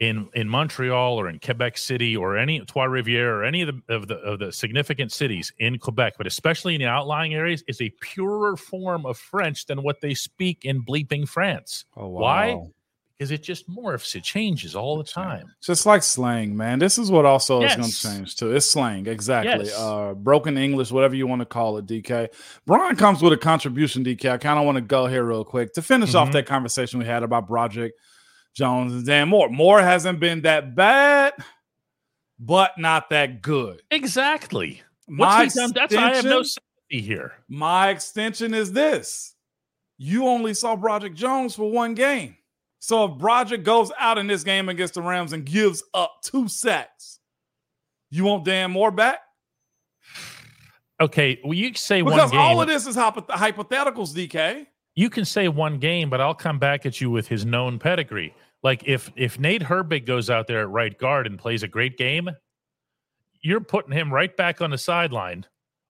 in in Montreal or in Quebec City or any Trois Rivières or any of the of the of the significant cities in Quebec, but especially in the outlying areas, is a purer form of French than what they speak in bleeping France. oh, wow. why? Because it just morphs, it changes all the time. Just like slang, man. This is what also is going to change too. It's slang, exactly. Yes. Uh, broken English, whatever you want to call it, DK. Brian comes with a contribution, DK. I kind of want to go here real quick to finish off Mhm. that conversation we had about Broderick Jones and Dan Moore. Moore hasn't been that bad, but not that good. Exactly. My What's done? That's why I have no sympathy here. My extension is this. You only saw Broderick Jones for one game. So if Broderick goes out in this game against the Rams and gives up two sacks, you want Dan Moore back? Okay, well, you say Because one game. all of this is hypo- hypotheticals, DK. you can say one game, but I'll come back at you with his known pedigree. Like if if Nate Herbig goes out there at right guard and plays a great game, you're putting him right back on the sideline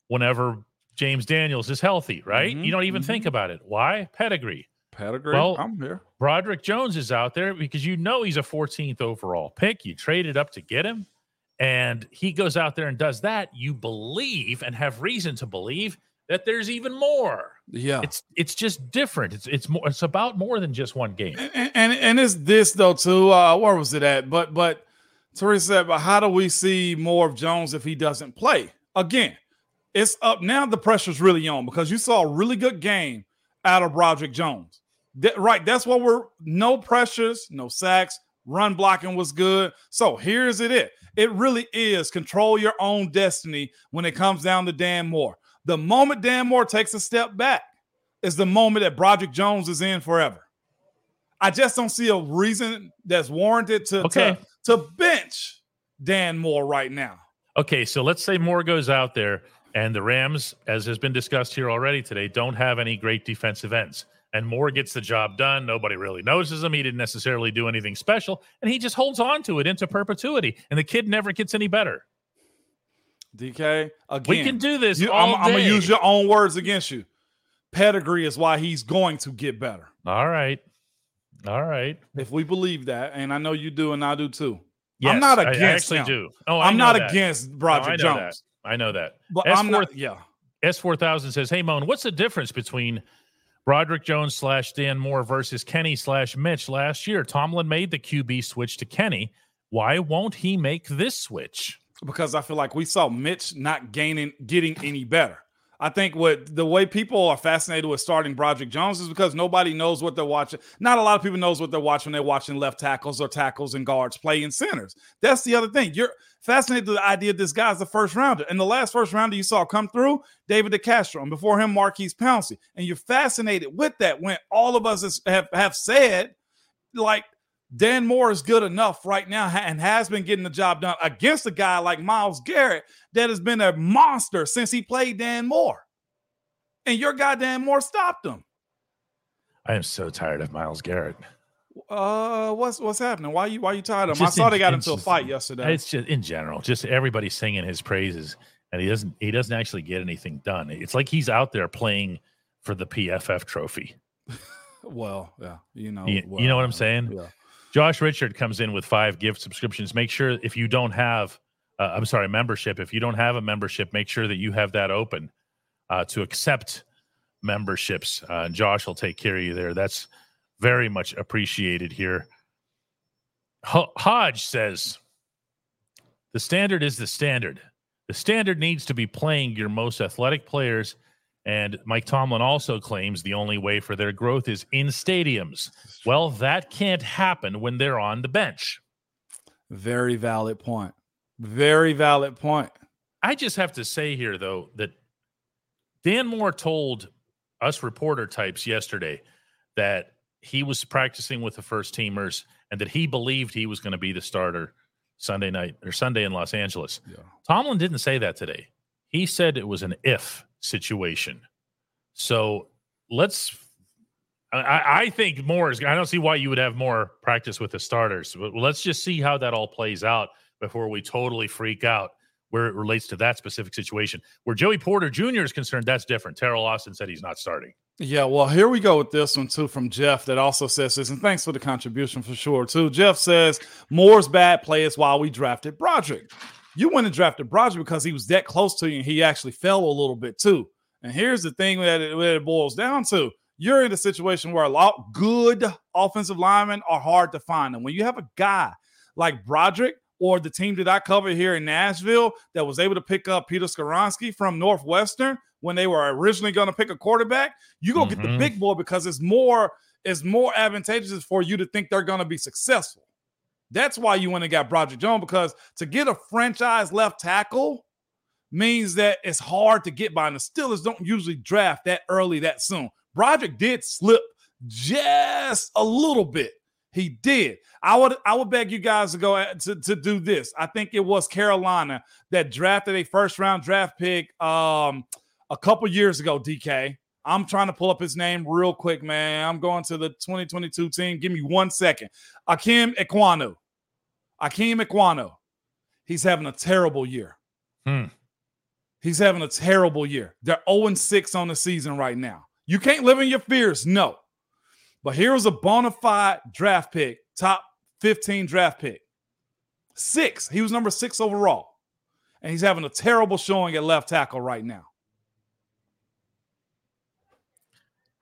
whenever James Daniels is healthy, right? Mhm, You don't even mhm. think about it. Why? Pedigree. Pedigree. Well- I'm here. Broderick Jones is out there because you know he's a 14th overall pick. You traded up to get him, and he goes out there and does that. You believe and have reason to believe that there's even more. Yeah. It's it's just different. It's it's more. It's about more than just one game. and, and and it's this though too. Uh, where was it at? But but Teresa said, but how do we see more of Jones if he doesn't play? Again, it's up now. The pressure's really on because you saw a really good game out of Broderick Jones. That- right, that's what we're no pressures, no sacks, run blocking was good. So here's it. It it really is control your own destiny when it comes down to Dan Moore. The moment Dan Moore takes a step back is the moment that Broderick Jones is in forever. I just don't see a reason that's warranted to, Okay. to, to bench Dan Moore right now. Okay, so let's say Moore goes out there, and the Rams, as has been discussed here already today, don't have any great defensive ends. And Moore gets the job done. Nobody really notices him. He didn't necessarily do anything special, and he just holds on to it into perpetuity. And the kid never gets any better. DK, again, we can do this. You, I'm, I'm, gonna use your own words against you. Pedigree is why he's going to get better. All right, all right. If we believe that, and I know you do, and I do too. Yes, I'm not against. I actually him. do. Oh, I'm not that. against oh, No, I Jones. That. I know that. But S4 I'm not. Yeah. S four thousand says, "Hey Moan, what's the difference between Broderick Jones slash Dan Moore versus Kenny slash Mitch last year? Tomlin made the QB switch to Kenny. Why won't he make this switch? because I feel like we saw Mitch not gaining, getting any better. I think what the way people are fascinated with starting Broderick Jones is because nobody knows what they're watching. Not a lot of people knows what they're watching. They're watching left tackles or tackles and guards playing centers. That's the other thing. You're fascinated with the idea this guy's the first rounder. And the last first rounder you saw come through, David DeCastro, and before him, Maurkice Pouncey. And you're fascinated with that when all of us have, have said, like, Dan Moore is good enough right now and has been getting the job done against a guy like Myles Garrett that has been a monster since he played Dan Moore. And your guy Dan Moore stopped him. I am so tired of Myles Garrett. Uh, what's what's happening? Why you why you tired of him? Just I saw in- they got into a fight yesterday. It's just in general, just everybody singing his praises, and he doesn't. He doesn't actually get anything done. It's like he's out there playing for the PFF trophy. Well, yeah, you know, You- well, you know what I'm saying? Yeah. Josh Richard comes in with five gift subscriptions. Make sure if you don't have, uh, I'm sorry, membership. If you don't have a membership, make sure that you have that open uh, to accept memberships. Uh, Josh will take care of you there. That's very much appreciated here. Ho- Hodge says the standard is the standard. The standard needs to be playing your most athletic players. And Mike Tomlin also claims the only way for their growth is in stadiums. Well, that can't happen when they're on the bench. Very valid point. Very valid point. I just have to say here, though, that Dan Moore told us reporter types yesterday that he was practicing with the first teamers and that he believed he was going to be the starter Sunday night or Sunday in Los Angeles. Yeah. Tomlin didn't say that today. He said it was an if situation. So let's. I, I think more is. I don't see why you would have more practice with the starters. But let's just see how that all plays out before we totally freak out where it relates to that specific situation. Where Joey Porter Jr. is concerned, that's different. Teryl Austin said he's not starting. Yeah, well, here we go with this one too from Jeff that also says this, and thanks for the contribution for sure too. Jeff says Moore's bad play is why we drafted Broderick. You went and drafted Broderick because he was that close to you, and he actually fell a little bit too. And here's the thing that it, that it boils down to: you're in a situation where a lot good offensive linemen are hard to find, and when you have a guy like Broderick or the team that I cover here in Nashville that was able to pick up Peter Skoronski from Northwestern when they were originally going to pick a quarterback, you go get the Mhm. big boy because it's more it's more advantageous for you to think they're going to be successful. That's why you went and got Broderick Jones because to get a franchise left tackle means that it's hard to get by, and the Steelers don't usually draft that early that soon. Broderick did slip just a little bit. He did. I would I would beg you guys to go to, to do this. I think it was Carolina that drafted a first round draft pick um a couple years ago, DK. I'm trying to pull up his name real quick, man. I'm going to the 2022 team. Give me one second. Ikem Ekwonu. Ikem Ekwonu. He's having a terrible year. Hmm. He's having a terrible year. They're 0 6 on the season right now. You can't live in your fears, no. But here's a bona fide draft pick, top 15 draft pick. Six. He was number six overall. And he's having a terrible showing at left tackle right now.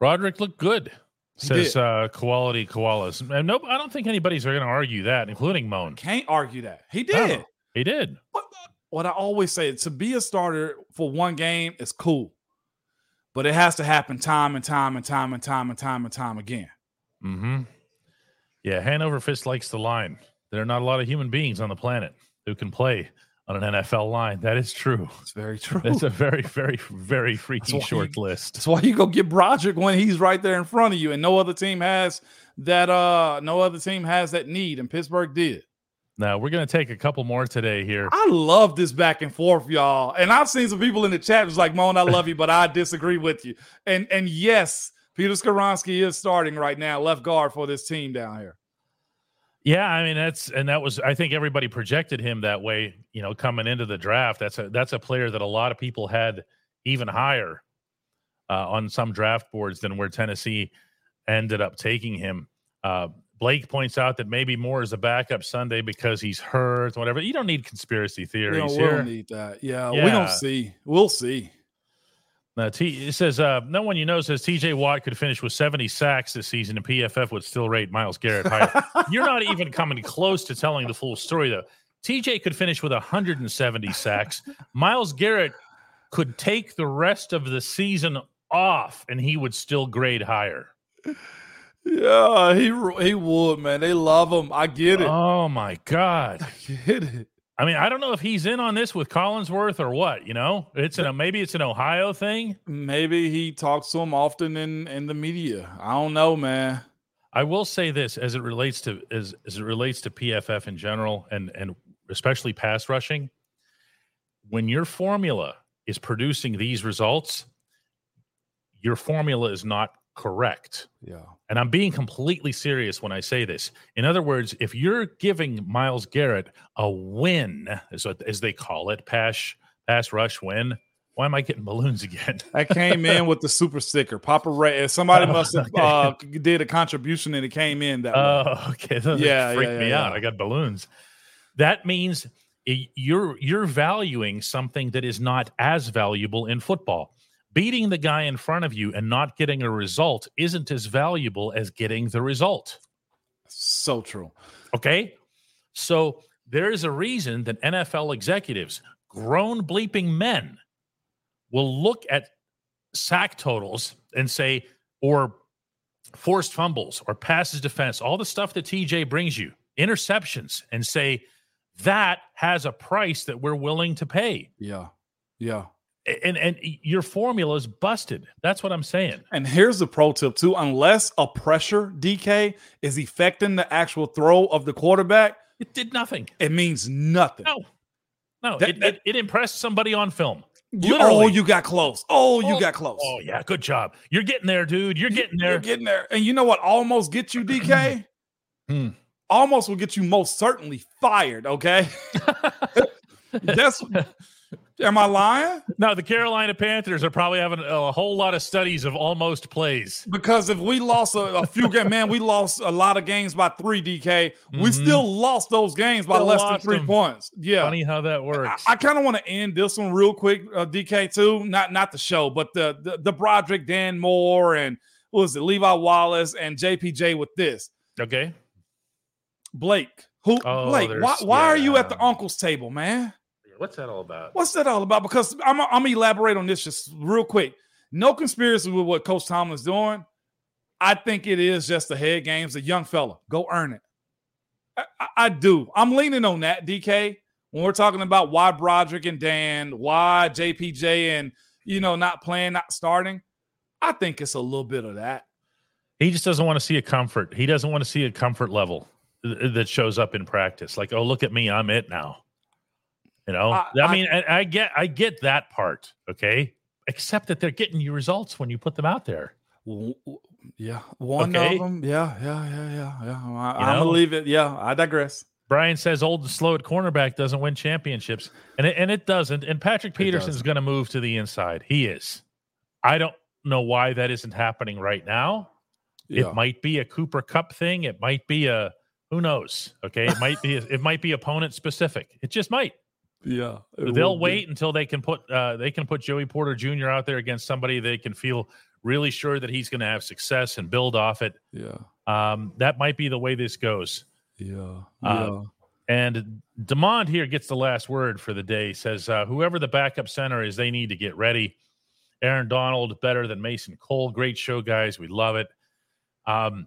Roderick looked good, says uh, Quality Koalas. And nope, I don't think anybody's going to argue that, including Moan. Can't argue that. He No. did. He did. What, what I always say to be a starter for one game is cool, but it has to happen time and time and time and time and time and time again. Mm-hmm. Yeah, Hanover Fist likes the line. There are not a lot of human beings on the planet who can play on an NFL line. That is true. It's very true. It's a very, very, very freaky short you- list. That's why you go get Broderick when he's right there in front of you, and no other team has that. Uh, no other team has that need, and Pittsburgh did. Now we're going to take a couple more today here. I love this back and forth, y'all. And I've seen some people in the chat was like, "Moan, I love you, but I disagree with you." And and yes, Peter Skoronski is starting right now, left guard for this team down here. Yeah, I mean that's and that was I think everybody projected him that way, you know, coming into the draft. That's a that's a player that a lot of people had even higher uh, on some draft boards than where Tennessee ended up taking him. Uh, Blake points out that maybe Moore is a backup Sunday because he's hurt, whatever. You don't need conspiracy theories we here. don't need that. Yeah, we don't see. We'll see. Uh, T, it says uh, no one you know says T.J. Watt could finish with 70 sacks this season, and PFF would still rate Myles Garrett higher. You're not even coming close to telling the full story, though. T.J. could finish with 170 sacks. Myles Garrett could take the rest of the season off, and he would still grade higher. Yeah, he he would, man. They love him. I get it. Oh my God! I get it. I mean, I don't know if he's in on this with Collinsworth or what. You know, it's an maybe it's an Ohio thing. Maybe he talks to him often in in the media. I don't know, man. I will say this as it relates to as, as it relates to PFF in general and and especially pass rushing. When your formula is producing these results, your formula is not correct. Yeah. And I'm being completely serious when I say this. In other words, if you're giving Myles Garrett a win, as, as they call it, pass pass rush win. Why am I getting balloons again? I came in with the super sticker. Papa Ray. Somebody Oh, must have okay. uh, did a contribution and it came in that way. Oh, okay. That Yeah, freaked yeah, me yeah, out. yeah. I got balloons. That means you're you're valuing something that is not as valuable in football. Beating the guy in front of you and not getting a result isn't as valuable as getting the result. So true. Okay? So there is a reason that NFL executives, grown bleeping men, will look at sack totals and say, or forced fumbles or passes defense, all the stuff that TJ brings you, interceptions, and say, that has a price that we're willing to pay. Yeah. Yeah. And and your formula is busted. That's what I'm saying. And here's the pro tip too: unless a pressure DK is affecting the actual throw of the quarterback, It did nothing. it means nothing. No. No, That- it, that- it, it impressed somebody on film. You- oh, you got close. Oh, you Oh, got close. Oh yeah, good job. You're getting there, dude. You're getting there. You're getting there. And you know what almost gets you, DK? Hmm. Almost will get you most certainly fired, okay? That's am I lying? no, the Carolina Panthers are probably having a, whole lot of studies of almost plays. Because if we lost a, a few games, man, we lost a lot of games by three, DK. We Mhm. still lost those games by Still less than three them. points. Yeah. Funny how that works. I kind of want to end this one real quick, uh, DK too. Not not the show, but the the, the Broderick Dan Moore and what was it, Levi Wallace and JPJ with this. okay. Blake, who Oh, Blake? Why, why are you at the uncle's table, man? What's that all about? What's that all about? Because I'm I'm gonna elaborate on this just real quick. No conspiracy with what Coach Tomlin's doing. I think it is just the head games. A young fella, go earn it. I, I- I do. I'm leaning on that, DK. When we're talking about why Broderick and Dan, why JPJ and you know not playing, not starting, I think it's a little bit of that. He just doesn't want to see a comfort. He doesn't want to see a comfort level that shows up in practice. Like, oh, look at me, I'm it now. You know, I- I, mean, I, I get, I get that part. Okay, except that they're getting you results when you put them out there. W- Yeah, one Okay. of them. Yeah, yeah, yeah, yeah, yeah. I, I'm gonna leave it. Yeah, I digress. Brian says old and slow at cornerback doesn't win championships, and it, and it doesn't. And Patrick Peterson's doesn't. going to move to the inside. He is. I don't know why that isn't happening right now. Yeah. It might be a Cooper Kupp thing. It might be a who knows. Okay, it might be it might be opponent specific. It just might. Yeah, They'll will be. wait until they can put uh, they can put Joey Porter Jr. out there against somebody they can feel really sure that he's going to have success and build off it. Yeah, Um, that might be the way this goes. yeah, Uh, And Demond here gets the last word for the day. He says, uh, whoever the backup center is, they need to get ready. Aaron Donald better than Mason Cole. Great show, guys. We love it. Um,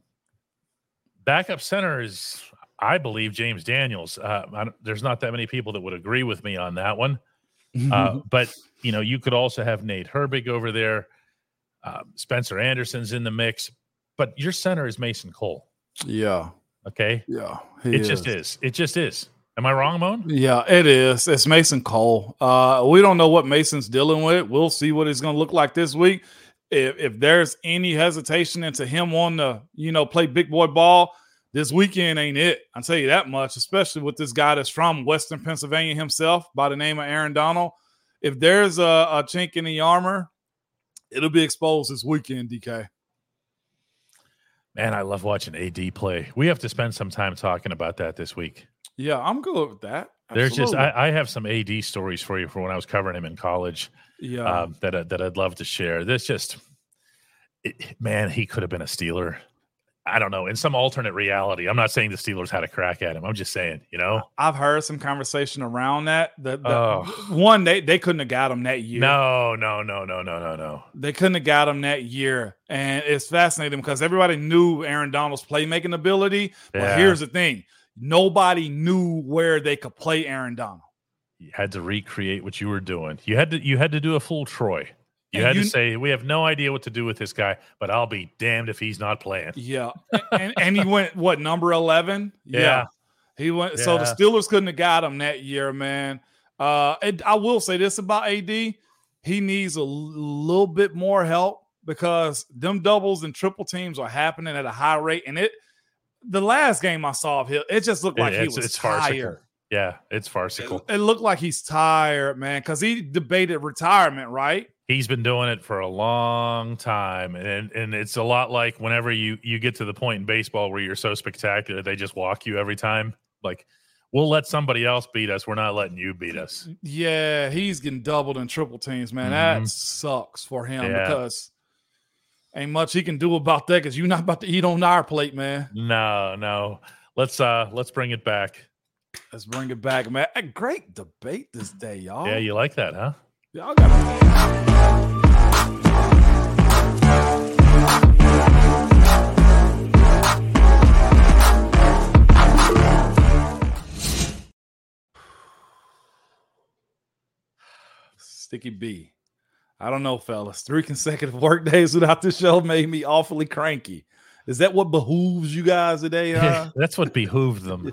backup center is, I believe, James Daniels. Uh, I don't- there's not that many people that would agree with me on that one. Uh, but you know, you could also have Nate Herbig over there. Uh, Spencer Anderson's in the mix, but your center is Mason Cole. yeah, Okay, yeah. it just is. It just is. Am I wrong, Moan? Yeah, it is. It's Mason Cole. Uh, we don't know what Mason's dealing with. We'll see what it's going to look like this week. if if there's any hesitation into him wanting to, you know, play big boy ball, this weekend ain't it. I'll tell you that much, especially with this guy that's from Western Pennsylvania himself by the name of Aaron Donald. If there's a, a chink in the armor, it'll be exposed this weekend, DK. Man, I love watching AD play. We have to spend some time talking about that this week. Yeah, I'm good with that. There's just I, I have some AD stories for you for when I was covering him in college yeah. um, that I- that I'd love to share. This just it, man, he could have been a Steeler. I don't know. In some alternate reality, I'm not saying the Steelers had a crack at him. I'm just saying, you know, I've heard some conversation around that. The, the- Oh. one they they couldn't have got him that year. no, no, no, no, no, no, no. They couldn't have got him that year. And it's fascinating because everybody knew Aaron Donald's playmaking ability. But Yeah. here's the thing nobody knew where they could play Aaron Donald. You had to recreate what you were doing. You had to you had to do a full Troy. You And had you- to say we have no idea what to do with this guy, but I'll be damned if he's not playing. Yeah. and, and he went, what, number 11? Yeah. He went, so the Steelers couldn't have got him that year, man. Uh, and I will say this about AD he needs a little bit more help because them doubles and triple teams are happening at a high rate. And it, the last game I saw of him, it just looked like he it's- was it's farcical. tired. Yeah, it's farcical. It, it looked like he's tired, man, because he debated retirement, right? He's been doing it for a long time, and and it's a lot like whenever you you get to the point in baseball where you're so spectacular, they just walk you every time. Like we'll let somebody else beat us. We're not letting you beat us. Yeah, he's getting doubled and triple teams, man. Mhm. That sucks for him Yeah. because ain't much he can do about that because you're not about to eat on our plate, man. No, no. Let's uh let's bring it back. Let's bring it back, man. A great debate this day, y'all. Yeah, you like that, huh? y'all got Sticky B. I don't know, fellas. Three consecutive work days without the show made me awfully cranky. Is that what behooves you guys today, huh? That's what behooved them.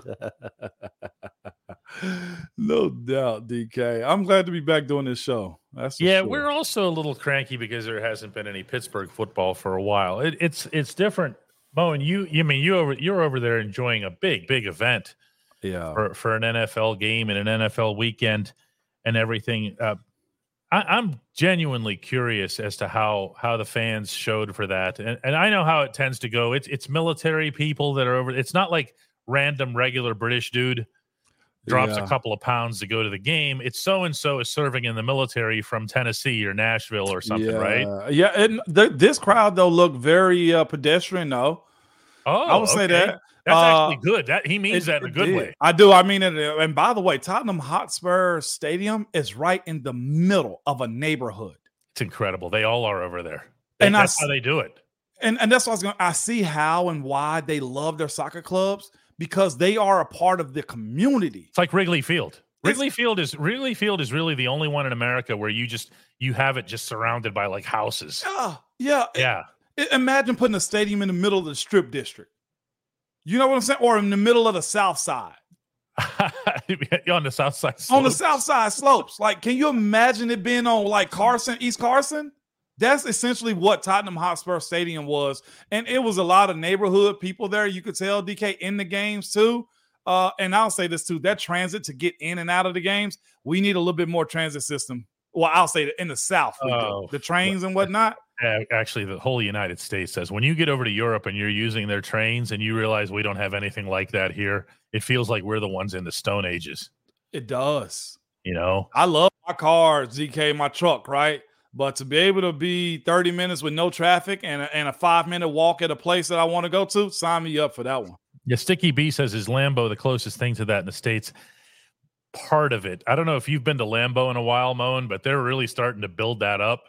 no doubt, DK. I'm glad to be back doing this show. That's Yeah, sure. we're also a little cranky because there hasn't been any Pittsburgh football for a while. It, it's it's different. And you, you mean you over you're over there enjoying a big, big event yeah. for, for an NFL game and an NFL weekend and everything. Uh, I, I'm genuinely curious as to how how the fans showed for that, and, and I know how it tends to go. It's it's military people that are over. It's not like random regular British dude drops Yeah. a couple of pounds to go to the game. It's so and so is serving in the military from Tennessee or Nashville or something, yeah. right? Yeah, and th- this crowd though looked very uh, pedestrian though. Oh, I would say that. That's Uh, actually good. That he means It- that in a good did. way. I do. I mean it. uh, And by the way, Tottenham Hotspur Stadium is right in the middle of a neighborhood. It's incredible. They all are over there. They- And that's s- how they do it. And and that's what I was going. I see how and why they love their soccer clubs because they are a part of the community. It's like Wrigley Field. Wrigley Field is Wrigley Field is really the only one in America where you just you have it just surrounded by like houses. Yeah, yeah. Yeah. I- imagine putting a stadium in the middle of the strip district. You know what I'm saying? Or in the middle of the South Side. on the south side. on the slopes. south side slopes. Like, can you imagine it being on like Carson, East Carson? That's essentially what Tottenham Hotspur Stadium was, and it was a lot of neighborhood people there. You could tell DK in the games too. Uh, and I'll say this too: that transit to get in and out of the games, we need a little bit more transit system. Well, I'll say that in the South. Oh, the trains and whatnot. Yeah, actually, the whole United States says when you get over to Europe and you're using their trains and you realize we don't have anything like that here, it feels like we're the ones in the Stone Ages. It does. You know, I love my car, ZK, my truck, right? But to be able to be 30 minutes with no traffic and a, and a five minute walk at a place that I want to go to, sign me up for that one. yeah. Sticky B says is Lambeau the closest thing to that in the states. Part of it. I don't know if you've been to Lambeau in a while, Moan, but they're really starting to build that up.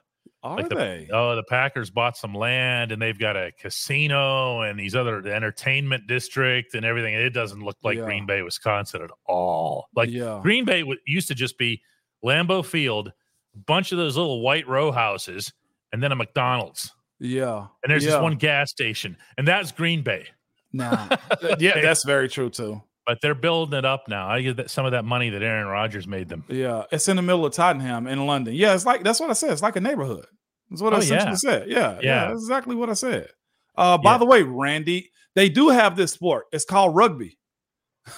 Are Like the- they? Oh, the Packers bought some land and they've got a casino and these other the entertainment district and everything. It doesn't look like Yeah. Green Bay, Wisconsin at all. Like yeah. Green Bay w- used to just be Lambeau Field, a bunch of those little white row houses, and then a McDonald's. Yeah. And there's yeah. just one gas station, and that's Green Bay. Nah. yeah, that's very true too. But they're building it up now. I get that, some of that money that Aaron Rodgers made them. Yeah. It's in the middle of Tottenham in London. Yeah, it's like that's what I said. It's like a neighborhood. That's what I Oh, essentially yeah. said. Yeah, yeah, Yeah. that's exactly what I said. Uh, by Yeah. the way, Randy, they do have this sport. It's called rugby.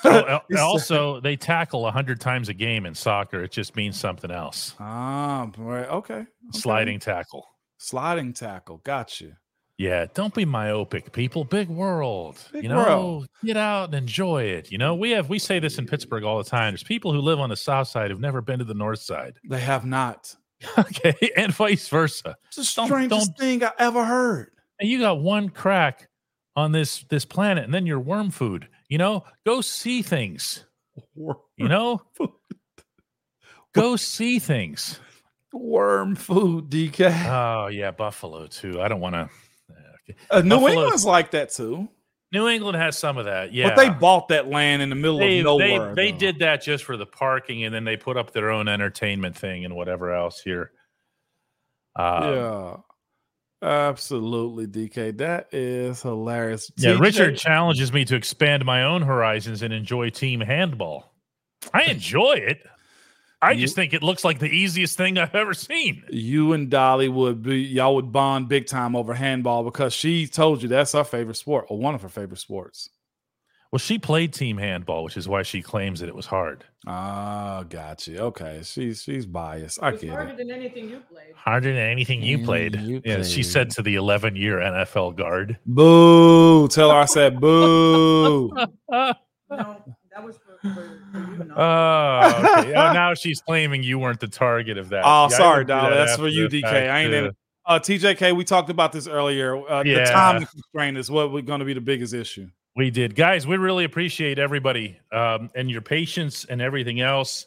Oh, also, they tackle a hundred times a game in soccer. It just means something else. Ah, right. Okay. okay. Sliding tackle. sliding tackle. Gotcha. Yeah, don't be myopic, people. Big world. Big you know, world. get out and enjoy it. You know, we have we say this in Pittsburgh all the time. There's people who live on the south side who've never been to the north side. They have not. Okay, and vice versa. It's the Don't- strangest don't- thing I ever heard. And you got one crack on this this planet, and then you're worm food. You know, go see things. You know, go see things. Worm food, DK. Oh yeah, Buffalo too. I don't want to. Uh, New Buffalo- England's like that too. New England has some of that. Yeah, But they bought that land in the middle they, of they, nowhere. they though. did that just for the parking, and then they put up their own entertainment thing and whatever else here. Um, yeah. Absolutely, DK. That is hilarious. yeah. TJ Richard challenges me to expand my own horizons and enjoy team handball. I enjoy it. I You- just think it looks like the easiest thing I've ever seen. you and Dolly would be y'all would bond big time over handball because she told you that's her favorite sport or one of her favorite sports. Well, she played team handball, which is why she claims that it was hard. Ah, gotcha. Okay, she's she's biased. I It's get harder it. than anything you played. Harder than anything you played. you yeah, she said to the 11 year NFL guard. Boo! Tell her I said boo. No, that was for, for, for you. Not Oh, okay. oh, now she's claiming you weren't the target of that. Oh, Yeah, sorry, would Dolly. that That's for you, the DK. I ain't too. in- Uh, TJK, we talked about this earlier. Uh, The time constraint is what we're going to be the biggest issue. We did, guys. We really appreciate everybody um, and your patience and everything else.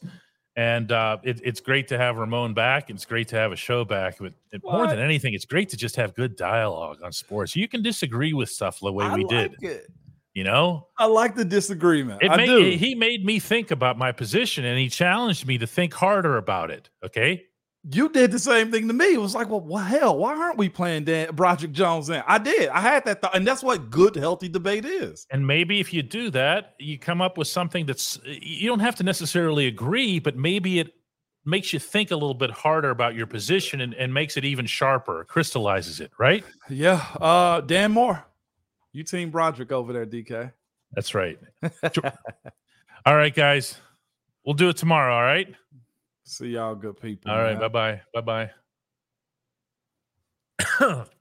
And uh, it, it's great to have Ramon back. It's great to have a show back. But it- more than anything, it's great to just have good dialogue on sports. You can disagree with stuff the way we did. it. You know, I like the disagreement. it I made, do. he made me think about my position, and he challenged me to think harder about it. Okay, you did the same thing to me. It was like, well, what hell? Why aren't we playing Dan Broderick Jones in? I did. I had that thought, and that's what good, healthy debate is. and maybe if you do that, you come up with something that's you don't have to necessarily agree, but maybe it makes you think a little bit harder about your position and, and makes it even sharper, crystallizes it, right? Yeah. Uh, Dan Moore, you team Broderick over there, DK. That's right. all right, guys. We'll do it tomorrow. All right. See y'all, good people. All right. Bye bye. Bye bye.